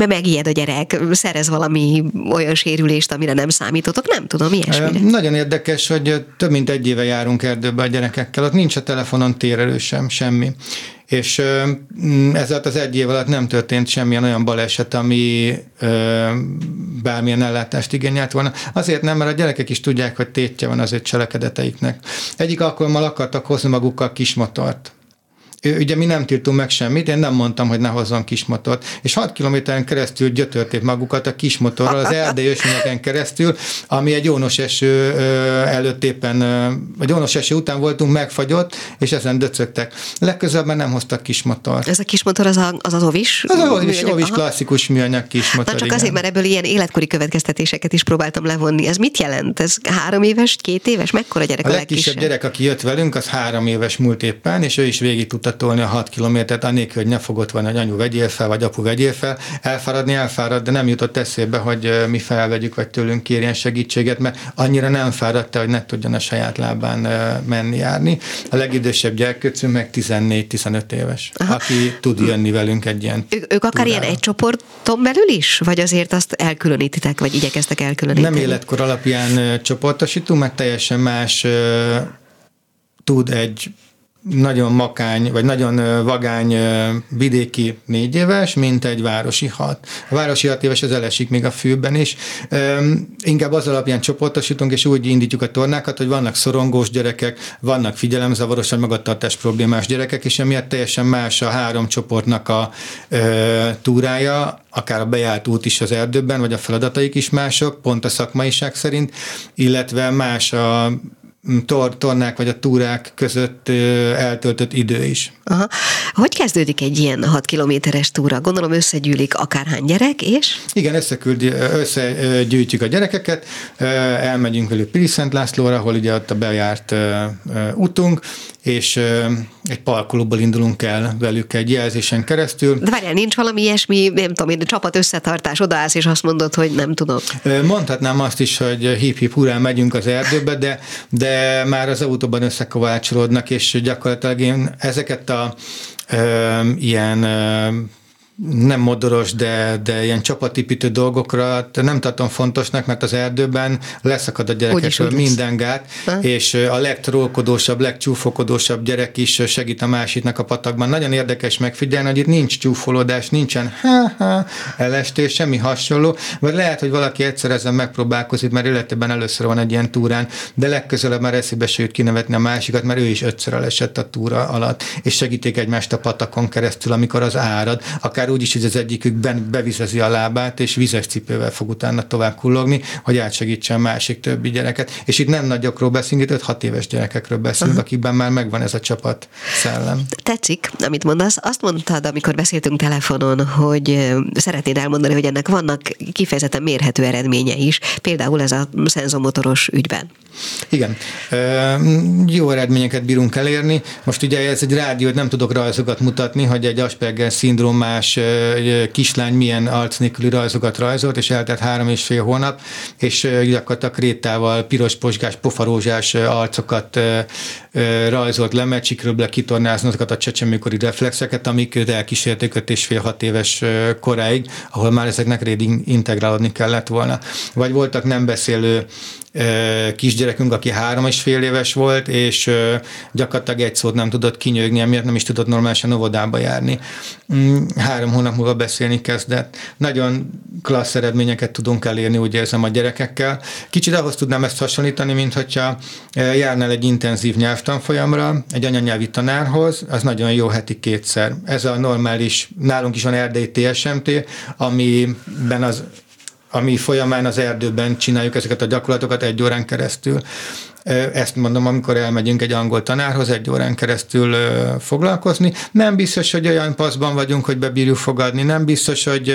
Megijed a gyerek, szerez valami olyan sérülést, amire nem számítotok, nem tudom, ilyesmire. Nagyon érdekes, hogy több mint egy éve járunk erdőbe a gyerekekkel, ott nincs a telefonon térelő sem, semmi. És ez alatt az egy év alatt nem történt semmilyen olyan baleset, ami ö, bármilyen ellátást igényelt volna. Azért nem, mert a gyerekek is tudják, hogy tétje van az ő cselekedeteiknek. Egyik alkalommal akartak hozni magukkal kismotort ugye mi nem tiltunk meg semmit, én nem mondtam, hogy ne hozzon kismotort, és 6 kilométeren keresztül gyötörték magukat a kismotorral az erdei ösvényeken keresztül, ami egy ónos eső előtt éppen, vagy ónos eső után voltunk, megfagyott, és ezen döcögtek. Legközelebb nem hoztak kismotort. Ez a kismotor az a, az, az ovis? Az az ovis, ovis klasszikus műanyag kismotor. Na csak igen. azért, mert ebből ilyen életkori következtetéseket is próbáltam levonni. Ez mit jelent? Ez három éves, két éves? Mekkora gyerek a, a legkisebb? legkisebb gyerek, aki jött velünk, az három éves múlt éppen, és ő is végig tudta tolni a 6 kilométert, annélkül, hogy ne fogott volna, hogy anyu vegyél fel, vagy apu vegyél fel. Elfáradni elfárad, de nem jutott eszébe, hogy mi felvegyük, vagy tőlünk kérjen segítséget, mert annyira nem fáradt hogy ne tudjon a saját lábán menni, járni. A legidősebb gyerkőcünk meg 14-15 éves, Aha. aki tud jönni velünk egy ilyen Ő, Ők akár ilyen egy csoporton belül is? Vagy azért azt elkülönítitek, vagy igyekeztek elkülöníteni? Nem életkor alapján csoportosítunk, mert teljesen más tud egy nagyon makány, vagy nagyon vagány vidéki négy éves, mint egy városi hat. A városi hat éves az elesik még a fűben is. Inkább az alapján csoportosítunk, és úgy indítjuk a tornákat, hogy vannak szorongós gyerekek, vannak figyelemzavaros vagy magatartás problémás gyerekek, és emiatt teljesen más a három csoportnak a túrája, akár a bejárt út is az erdőben, vagy a feladataik is mások, pont a szakmaiság szerint, illetve más a tor, tornák vagy a túrák között eltöltött idő is. Aha. Hogy kezdődik egy ilyen 6 kilométeres túra? Gondolom összegyűlik akárhány gyerek, és? Igen, összeküldi, összegyűjtjük a gyerekeket, elmegyünk velük Piri Szent Lászlóra, ahol ugye ott a bejárt utunk, és egy parkolóból indulunk el velük egy jelzésen keresztül. De várjál, nincs valami ilyesmi, nem tudom én, csapat összetartás, odaállsz és azt mondod, hogy nem tudom. Mondhatnám azt is, hogy hip-hip hurrá megyünk az erdőbe, de, de már az autóban összekovácsolódnak, és gyakorlatilag én ezeket a ö, ilyen ö, nem modoros, de, de ilyen csapatépítő dolgokra nem tartom fontosnak, mert az erdőben leszakad a gyerekekről minden gát, ha? és a legtrólkodósabb, legcsúfokodósabb gyerek is segít a másiknak a patakban. Nagyon érdekes megfigyelni, hogy itt nincs csúfolódás, nincsen ha-ha, elestés, semmi hasonló, vagy lehet, hogy valaki egyszer ezen megpróbálkozik, mert életében először van egy ilyen túrán, de legközelebb már eszébe se jut kinevetni a másikat, mert ő is ötször elesett a túra alatt, és segítik egymást a patakon keresztül, amikor az árad, akár akár úgy is, hogy az egyikükben bevizezi a lábát, és vizes cipővel fog utána tovább kullogni, hogy átsegítse a másik többi gyereket. És itt nem nagyokról beszélünk, itt 5-6 éves gyerekekről beszélünk, uh-huh. akikben már megvan ez a csapat szellem. Tetszik, amit mondasz. Azt mondtad, amikor beszéltünk telefonon, hogy szeretnéd elmondani, hogy ennek vannak kifejezetten mérhető eredménye is, például ez a szenzomotoros ügyben. Igen. Jó eredményeket bírunk elérni. Most ugye ez egy rádió, hogy nem tudok rajzokat mutatni, hogy egy Asperger szindrómás kislány milyen arc nélküli rajzokat rajzolt, és eltelt három és fél hónap, és gyakorlatilag krétával piros, posgás, pofarózsás arcokat rajzolt le, mert sikerül le azokat a csecsemőkori reflexeket, amik őt elkísérték 5 és fél hat éves koráig, ahol már ezeknek rédig integrálódni kellett volna. Vagy voltak nem beszélő kisgyerekünk, aki három és fél éves volt, és gyakorlatilag egy szót nem tudott kinyögni, emiatt nem is tudott normálisan óvodába járni. Mm, három hónap múlva beszélni kezdett. Nagyon klassz eredményeket tudunk elérni, úgy érzem a gyerekekkel. Kicsit ahhoz tudnám ezt hasonlítani, mint hogyha járnál egy intenzív nyelvtanfolyamra, egy anyanyelvi tanárhoz, az nagyon jó heti kétszer. Ez a normális, nálunk is van erdei TSMT, amiben az ami folyamán az erdőben csináljuk ezeket a gyakorlatokat egy órán keresztül. Ezt mondom, amikor elmegyünk egy angol tanárhoz egy órán keresztül foglalkozni. Nem biztos, hogy olyan paszban vagyunk, hogy bebírjuk fogadni, nem biztos, hogy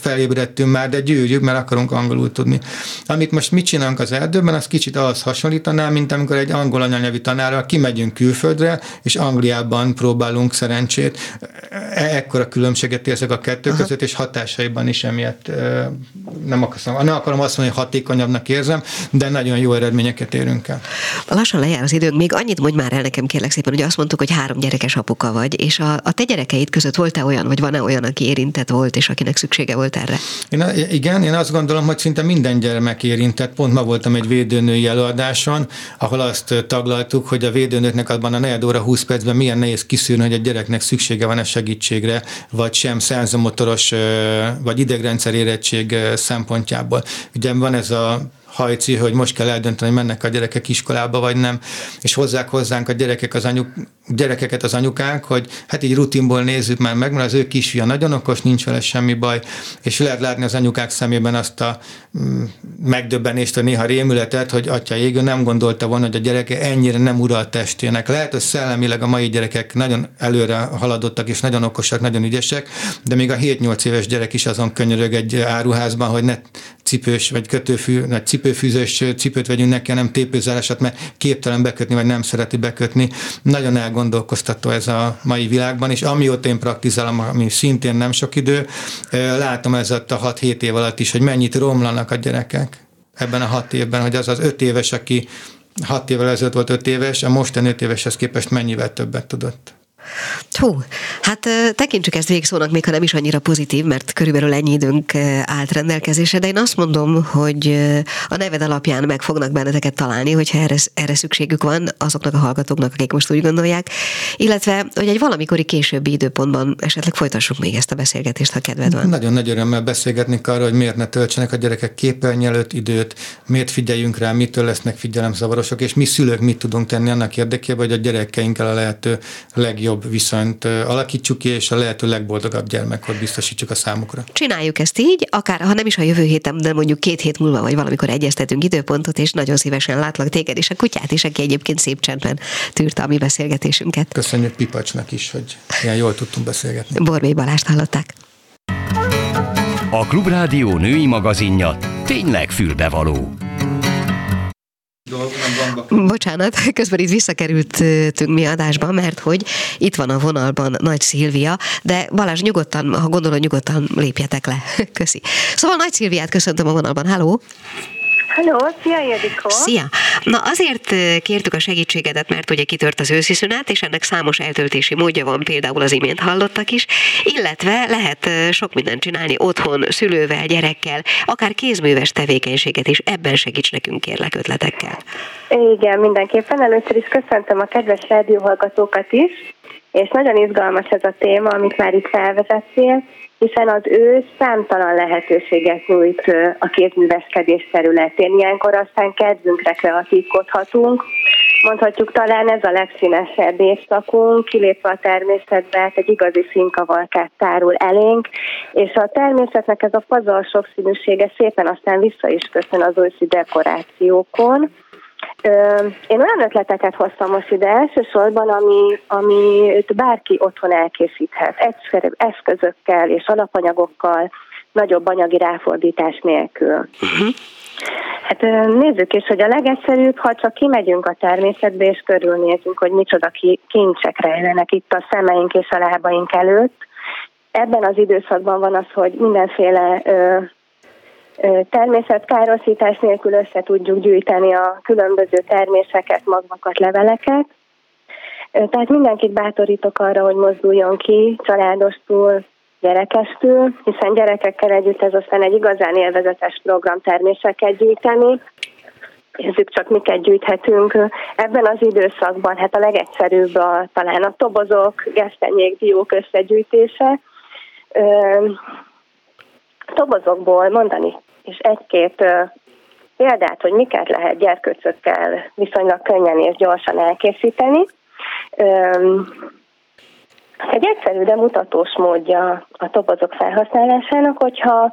felébredtünk már, de gyűrjük, mert akarunk angolul tudni. Amit most mit csinálunk az erdőben, az kicsit ahhoz hasonlítanám, mint amikor egy angol anyanyelvi tanárral kimegyünk külföldre, és Angliában próbálunk szerencsét. E-, ekkora különbséget érzek a kettő Aha. között, és hatásaiban is emiatt nem akarom, nem akarom azt mondani, hogy hatékonyabbnak érzem, de nagyon jó eredményeket érünk el. Lassan lejár az időnk, még annyit mondj már el nekem kérlek szépen, hogy azt mondtuk, hogy három gyerekes apuka vagy, és a, a te gyerekeid között volt-e olyan, vagy van-e olyan, aki érintett volt, és akinek szüksége volt erre? Én, igen, én azt gondolom, hogy szinte minden gyermek érintett. Pont ma voltam egy védőnői előadáson, ahol azt taglaltuk, hogy a védőnőknek abban a 4 óra 20 percben milyen nehéz kiszűrni, hogy a gyereknek szüksége van a segítségre, vagy sem szenzomotoros, vagy idegrendszer érettség szempontjából. Ugye van ez a hajci, hogy most kell eldönteni, hogy mennek a gyerekek iskolába, vagy nem, és hozzák hozzánk a gyerekek az anyuk, gyerekeket az anyukák, hogy hát így rutinból nézzük már meg, mert az ő kisfia nagyon okos, nincs vele semmi baj, és lehet látni az anyukák szemében azt a mm, megdöbbenést, a néha rémületet, hogy atya égő nem gondolta volna, hogy a gyereke ennyire nem ural testének. Lehet, hogy szellemileg a mai gyerekek nagyon előre haladottak, és nagyon okosak, nagyon ügyesek, de még a 7-8 éves gyerek is azon könyörög egy áruházban, hogy ne cipős vagy kötőfű, vagy cipőfűzős cipőt vegyünk neki, nem tépőzárásat, mert képtelen bekötni, vagy nem szereti bekötni. Nagyon elgondolkoztató ez a mai világban, és amióta én praktizálom, ami szintén nem sok idő, látom ez a 6-7 év alatt is, hogy mennyit romlanak a gyerekek ebben a hat évben, hogy az az öt éves, aki hat évvel ezelőtt volt öt éves, a mostani öt éveshez képest mennyivel többet tudott. Hú, hát tekintsük ezt végszónak, még ha nem is annyira pozitív, mert körülbelül ennyi időnk állt rendelkezésre, de én azt mondom, hogy a neved alapján meg fognak benneteket találni, hogyha erre, erre szükségük van azoknak a hallgatóknak, akik most úgy gondolják, illetve, hogy egy valamikori későbbi időpontban esetleg folytassuk még ezt a beszélgetést, ha kedved van. Nagyon nagy örömmel beszélgetnék arról, hogy miért ne töltsenek a gyerekek képernyő időt, miért figyeljünk rá, mitől lesznek figyelemzavarosok, és mi szülők mit tudunk tenni annak érdekében, hogy a gyerekeinkkel a lehető legjobb legjobb viszonyt alakítsuk ki, és a lehető legboldogabb gyermekkor biztosítsuk a számukra. Csináljuk ezt így, akár ha nem is a jövő héten, de mondjuk két hét múlva, vagy valamikor egyeztetünk időpontot, és nagyon szívesen látlak téged és a kutyát is, aki egyébként szép csendben tűrte a mi beszélgetésünket. Köszönjük Pipacsnak is, hogy ilyen jól tudtunk beszélgetni. Borbély Balást hallották. A Klubrádió női magazinja tényleg fülbevaló. Bocsánat, közben itt visszakerültünk mi adásba, mert hogy itt van a vonalban Nagy Szilvia, de Balázs nyugodtan, ha gondolod, nyugodtan lépjetek le. Köszi. Szóval Nagy Szilviát köszöntöm a vonalban. Halló! Hello, szia Ildikó! Szia! Na azért kértük a segítségedet, mert ugye kitört az őszi szünet, és ennek számos eltöltési módja van, például az imént hallottak is, illetve lehet sok mindent csinálni otthon, szülővel, gyerekkel, akár kézműves tevékenységet is, ebben segíts nekünk kérlek ötletekkel. Igen, mindenképpen. Először is köszöntöm a kedves rádióhallgatókat is, és nagyon izgalmas ez a téma, amit már itt felvezettél, hiszen az ő számtalan lehetőséget nyújt a kézműveskedés területén. Ilyenkor aztán kedvünkre kreatívkodhatunk. Mondhatjuk talán ez a legszínesebb évszakunk, kilépve a természetbe, hát egy igazi színkavalkát tárul elénk, és a természetnek ez a pazar sokszínűsége szépen aztán vissza is köszön az őszi dekorációkon. Én olyan ötleteket hoztam most ide elsősorban, ami, ami bárki otthon elkészíthet, egyszerűbb eszközökkel és alapanyagokkal, nagyobb anyagi ráfordítás nélkül. Uh-huh. Hát nézzük is, hogy a legegyszerűbb, ha csak kimegyünk a természetbe és körülnézünk, hogy micsoda kincsek rejlenek itt a szemeink és a lábaink előtt. Ebben az időszakban van az, hogy mindenféle természetkárosítás nélkül össze tudjuk gyűjteni a különböző terméseket, magvakat, leveleket. Tehát mindenkit bátorítok arra, hogy mozduljon ki családostul, gyerekestül, hiszen gyerekekkel együtt ez aztán egy igazán élvezetes program terméseket gyűjteni. Nézzük csak, miket gyűjthetünk ebben az időszakban. Hát a legegyszerűbb a, talán a tobozok, gesztenyék, diók összegyűjtése. Ö, tobozokból mondani és egy-két példát, hogy miket lehet gyerkőcökkel viszonylag könnyen és gyorsan elkészíteni. Egy egyszerű, de mutatós módja a tobozok felhasználásának, hogyha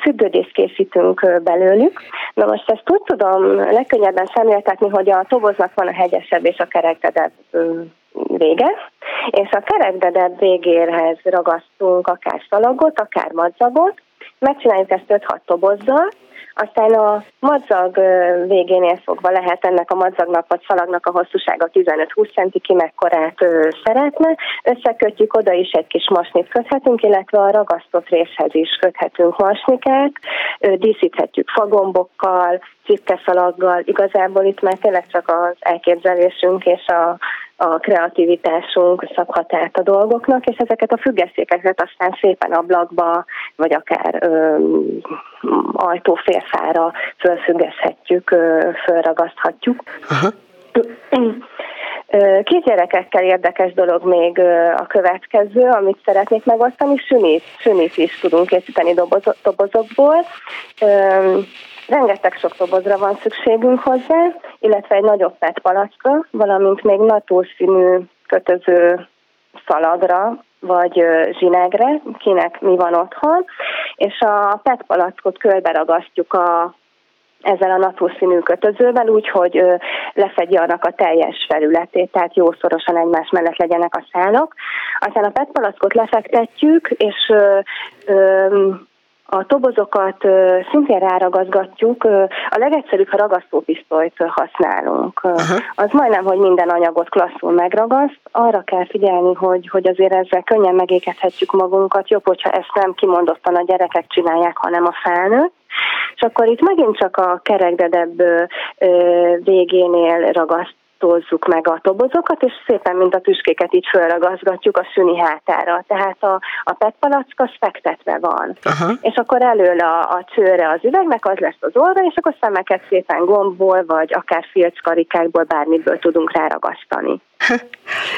függődést készítünk belőlük. Na most ezt úgy tudom legkönnyebben szemléltetni, hogy a toboznak van a hegyesebb és a kerekdedebb vége, és a kerekdedebb végéhez ragasztunk akár szalagot, akár madzagot, Megcsináljuk ezt 5-6 tobozzal, aztán a madzag végénél fogva lehet ennek a madzagnak vagy szalagnak a hosszúsága 15-20 cm, ki mekkorát szeretne. Összekötjük, oda is egy kis masnit köthetünk, illetve a ragasztott részhez is köthetünk masnikát, díszíthetjük fagombokkal, cikkeszalaggal. Igazából itt már tényleg csak az elképzelésünk és a, a kreativitásunk szabhat át a dolgoknak, és ezeket a függesztékeket aztán szépen ablakba, vagy akár ö, ajtófélfára fölfüggeszthetjük, ö, fölragaszthatjuk. Aha. gyerekekkel érdekes dolog még a következő, amit szeretnék megosztani, sünit, sünit is tudunk készíteni dobozokból. Rengeteg sok dobozra van szükségünk hozzá, illetve egy nagyobb PET palackra, valamint még natúrszínű kötöző szalagra, vagy zsinegre, kinek mi van otthon, és a PET palackot körbe a ezzel a natúrszínű kötözővel, úgyhogy lefedje annak a teljes felületét, tehát jó szorosan egymás mellett legyenek a szálok. Aztán a PET palackot lefektetjük, és ö, ö, a tobozokat szintén ráragazgatjuk. A legegyszerűbb, ha ragasztópisztolyt használunk. Aha. Az majdnem, hogy minden anyagot klasszul megragaszt. Arra kell figyelni, hogy, hogy azért ezzel könnyen megégethetjük magunkat. Jobb, hogyha ezt nem kimondottan a gyerekek csinálják, hanem a felnőtt. És akkor itt megint csak a kerekdedebb végénél ragaszt tozzuk meg a tobozokat, és szépen, mint a tüskéket így fölragazgatjuk a szüni hátára. Tehát a, a PET palack az fektetve van. Aha. És akkor elől a, a csőre az üvegnek az lesz az orra, és akkor szemeket szépen gombból, vagy akár filckarikákból, bármiből tudunk ráragasztani.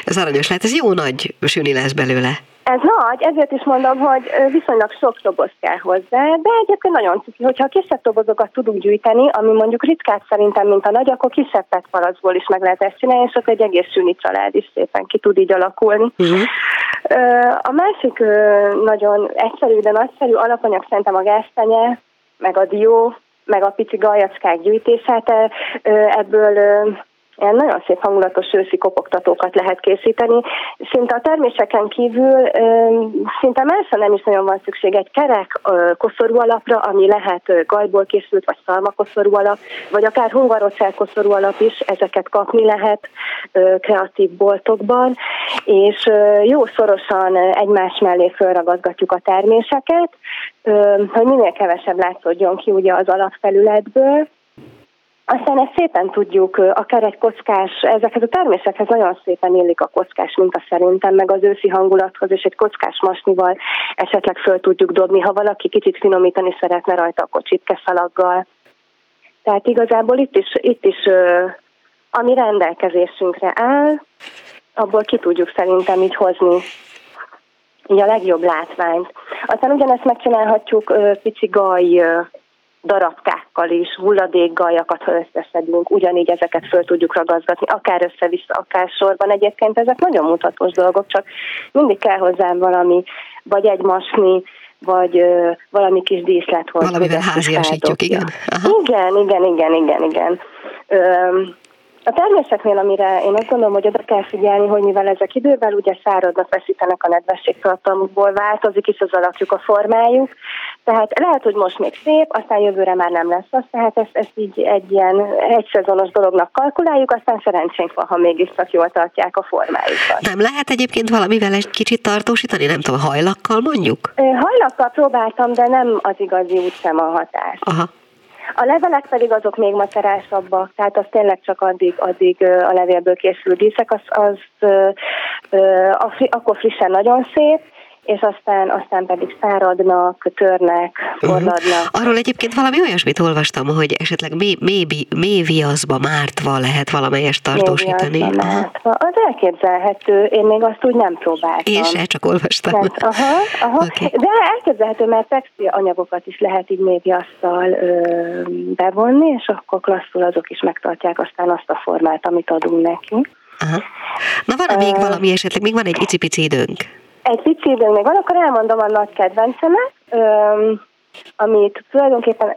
Ez aranyos lehet, ez jó nagy süni lesz belőle. Ez nagy, ezért is mondom, hogy viszonylag sok doboz kell hozzá, de egyébként nagyon cuki, hogyha kisebb dobozokat tudunk gyűjteni, ami mondjuk ritkát szerintem, mint a nagy, akkor kisebb petpalacból is meg lehet ezt csinálni, és akkor egy egész süni család is szépen ki tud így alakulni. Uh-huh. A másik nagyon egyszerű, de nagyszerű alapanyag szerintem a gáztenye, meg a dió, meg a pici galjackák gyűjtése, hát ebből ilyen nagyon szép hangulatos őszi kopogtatókat lehet készíteni. Szinte a terméseken kívül szinte másra nem is nagyon van szükség. Egy kerek koszorú alapra, ami lehet gajból készült, vagy szalmakoszorú alap, vagy akár hungarocell koszorú alap is, ezeket kapni lehet kreatív boltokban, és jó szorosan egymás mellé felragazgatjuk a terméseket, hogy minél kevesebb látszódjon ki ugye az alapfelületből, aztán ezt szépen tudjuk, akár egy kockás, ezekhez a termésekhez nagyon szépen illik a kockás minta szerintem, meg az őszi hangulathoz, és egy kockás masnival esetleg föl tudjuk dobni, ha valaki kicsit finomítani szeretne rajta, akkor csipkeszalaggal. Tehát igazából itt is, itt is ami rendelkezésünkre áll, abból ki tudjuk szerintem így hozni így a legjobb látványt. Aztán ugyanezt megcsinálhatjuk pici gaj darabkákkal is, hulladékgaljakat, ha összeszedünk, ugyanígy ezeket föl tudjuk ragazgatni, akár össze-vissza, akár sorban. Egyébként ezek nagyon mutatós dolgok, csak mindig kell hozzám valami, vagy egy masni, vagy ö, valami kis díszlet, hogy Valamivel háziasítjuk, igen. Aha. Igen, igen, igen, igen, igen. Ö, a természetnél, amire én azt gondolom, hogy oda kell figyelni, hogy mivel ezek idővel ugye száradnak, veszítenek a nedvességtartalmukból, változik is az alakjuk, a formájuk, tehát lehet, hogy most még szép, aztán jövőre már nem lesz az, tehát ezt, ezt így egy ilyen egyszezonos dolognak kalkuláljuk, aztán szerencsénk van, ha mégiscsak jól tartják a formájukat. Nem lehet egyébként valamivel egy kicsit tartósítani, nem tudom, hajlakkal mondjuk? Hajlakkal próbáltam, de nem az igazi úgysem a hatás. Aha. A levelek pedig azok még macerásabbak, tehát az tényleg csak addig, addig a levélből készül díszek, az, az, az akkor frissen nagyon szép, és aztán, aztán pedig száradnak, törnek, forradnak. Uh-huh. Arról egyébként valami olyasmit olvastam, hogy esetleg mély, mély, mély viaszba mártva lehet valamelyest tartósítani. Mártva. Az elképzelhető, én még azt úgy nem próbáltam. Én se, csak olvastam. Nem. Aha, aha. Okay. De elképzelhető, mert textil anyagokat is lehet így mély viasztal ö, bevonni, és akkor klasszul azok is megtartják aztán azt a formát, amit adunk neki. Aha. Na van uh, még valami esetleg, még van egy icipici időnk egy pici időnk még van, akkor elmondom a nagy kedvencemet, amit tulajdonképpen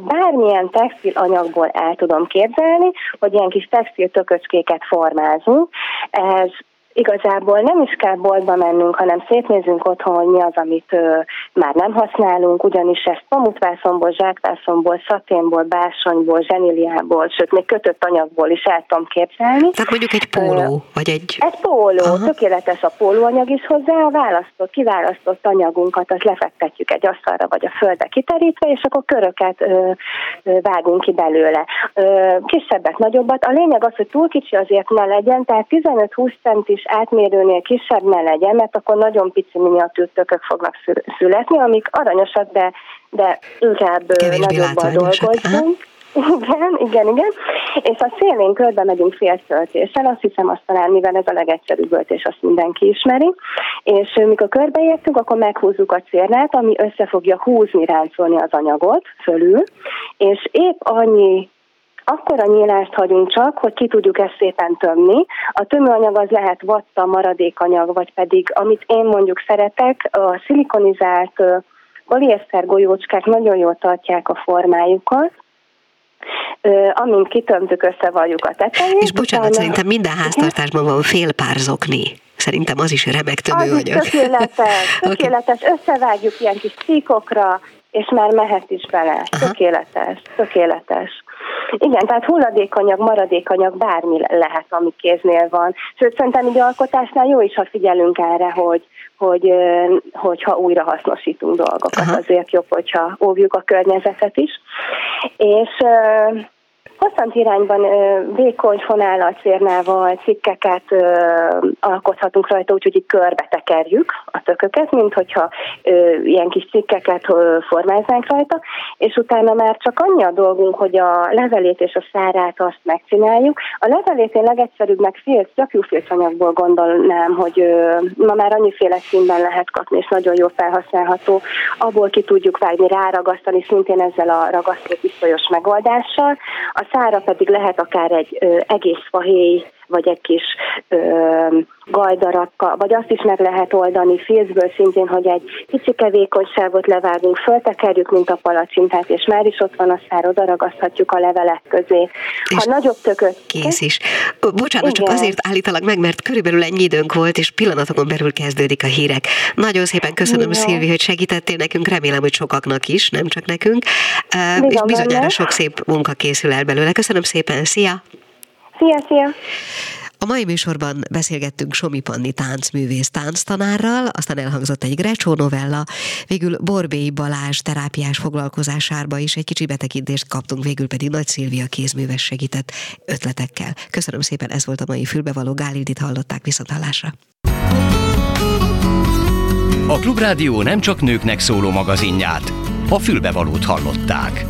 bármilyen textil anyagból el tudom képzelni, hogy ilyen kis textil tököcskéket formázunk. Ez igazából nem is kell boltba mennünk, hanem szétnézzünk otthon, hogy mi az, amit ö, már nem használunk, ugyanis ezt pamutvászomból, zsákvászomból, szaténból, básonyból, zseniliából, sőt még kötött anyagból is el tudom képzelni. Tehát mondjuk egy póló, ö, vagy egy... Egy póló, Aha. tökéletes a pólóanyag is hozzá, a választott, kiválasztott anyagunkat, azt lefektetjük egy asztalra vagy a földre kiterítve, és akkor köröket ö, ö, vágunk ki belőle. Ö, kisebbet, nagyobbat. A lényeg az, hogy túl kicsi azért ne legyen, tehát 15-20 centis átmérőnél kisebb ne legyen, mert akkor nagyon pici miniatűr tökök fognak születni, amik aranyosak, de, de inkább nagyobban dolgozunk. Igen, igen, igen. És a szélén körbe megyünk féltöltéssel, azt hiszem azt talán, mivel ez a legegyszerűbb öltés, azt mindenki ismeri. És mikor körbeértünk, akkor meghúzzuk a cérnát, ami össze fogja húzni, ráncolni az anyagot fölül, és épp annyi akkor a nyílást hagyunk csak, hogy ki tudjuk ezt szépen tömni. A tömőanyag az lehet vatta, maradékanyag, vagy pedig, amit én mondjuk szeretek, a szilikonizált poliészter golyócskák nagyon jól tartják a formájukat, amint kitömtük, összevaljuk a tetejét. És bocsánat, utána... szerintem minden háztartásban van fél pár zokni. Szerintem az is remek tömőanyag. Az is tökéletes, tökéletes. okay. Összevágjuk ilyen kis csíkokra, és már mehet is bele. Aha. Tökéletes, tökéletes. Igen, tehát hulladékanyag, maradékanyag, bármi lehet, ami kéznél van. Sőt, szerintem így alkotásnál jó is, ha figyelünk erre, hogy, hogy, hogyha újra hasznosítunk dolgokat, Aha. azért jobb, hogyha óvjuk a környezetet is. És hosszant irányban vékony fonállal, cérnával cikkeket alkothatunk rajta, úgyhogy így körbe tekerjük a tököket, mint hogyha ilyen kis cikkeket formáznánk rajta, és utána már csak annyi a dolgunk, hogy a levelét és a szárát azt megcsináljuk. A levelét én legegyszerűbbnek filc, gyapjúfilcanyagból gondolnám, hogy ma már annyiféle színben lehet kapni, és nagyon jó felhasználható. Abból ki tudjuk vágni, ráragasztani, szintén ezzel a ragasztó pisztolyos megoldással. A szára pedig lehet akár egy egész fahéj, vagy egy kis ö, gajdarabka, vagy azt is meg lehet oldani filcből szintén, hogy egy picike vékonyságot levágunk, föltekerjük, mint a palacsintát, és már is ott van a szár, oda ragaszthatjuk a levelek közé. És ha nagyobb tököt... Kész is. Bocsánat, csak Igen. azért állítalak meg, mert körülbelül ennyi időnk volt, és pillanatokon belül kezdődik a hírek. Nagyon szépen köszönöm, Jó. Szilvi, hogy segítettél nekünk, remélem, hogy sokaknak is, nem csak nekünk, Uh, és bizonyára sok szép munka készül el belőle. Köszönöm szépen, szia! Szia, szia! A mai műsorban beszélgettünk Somi Panni táncművész tánctanárral, aztán elhangzott egy Grecsó novella, végül Borbély Balázs terápiás foglalkozásárba is egy kicsi betekintést kaptunk, végül pedig Nagy Szilvia kézműves segített ötletekkel. Köszönöm szépen, ez volt a mai fülbevaló Gálildit hallották viszont hallásra. A Klubrádió nem csak nőknek szóló magazinját, a fülbevalót hallották.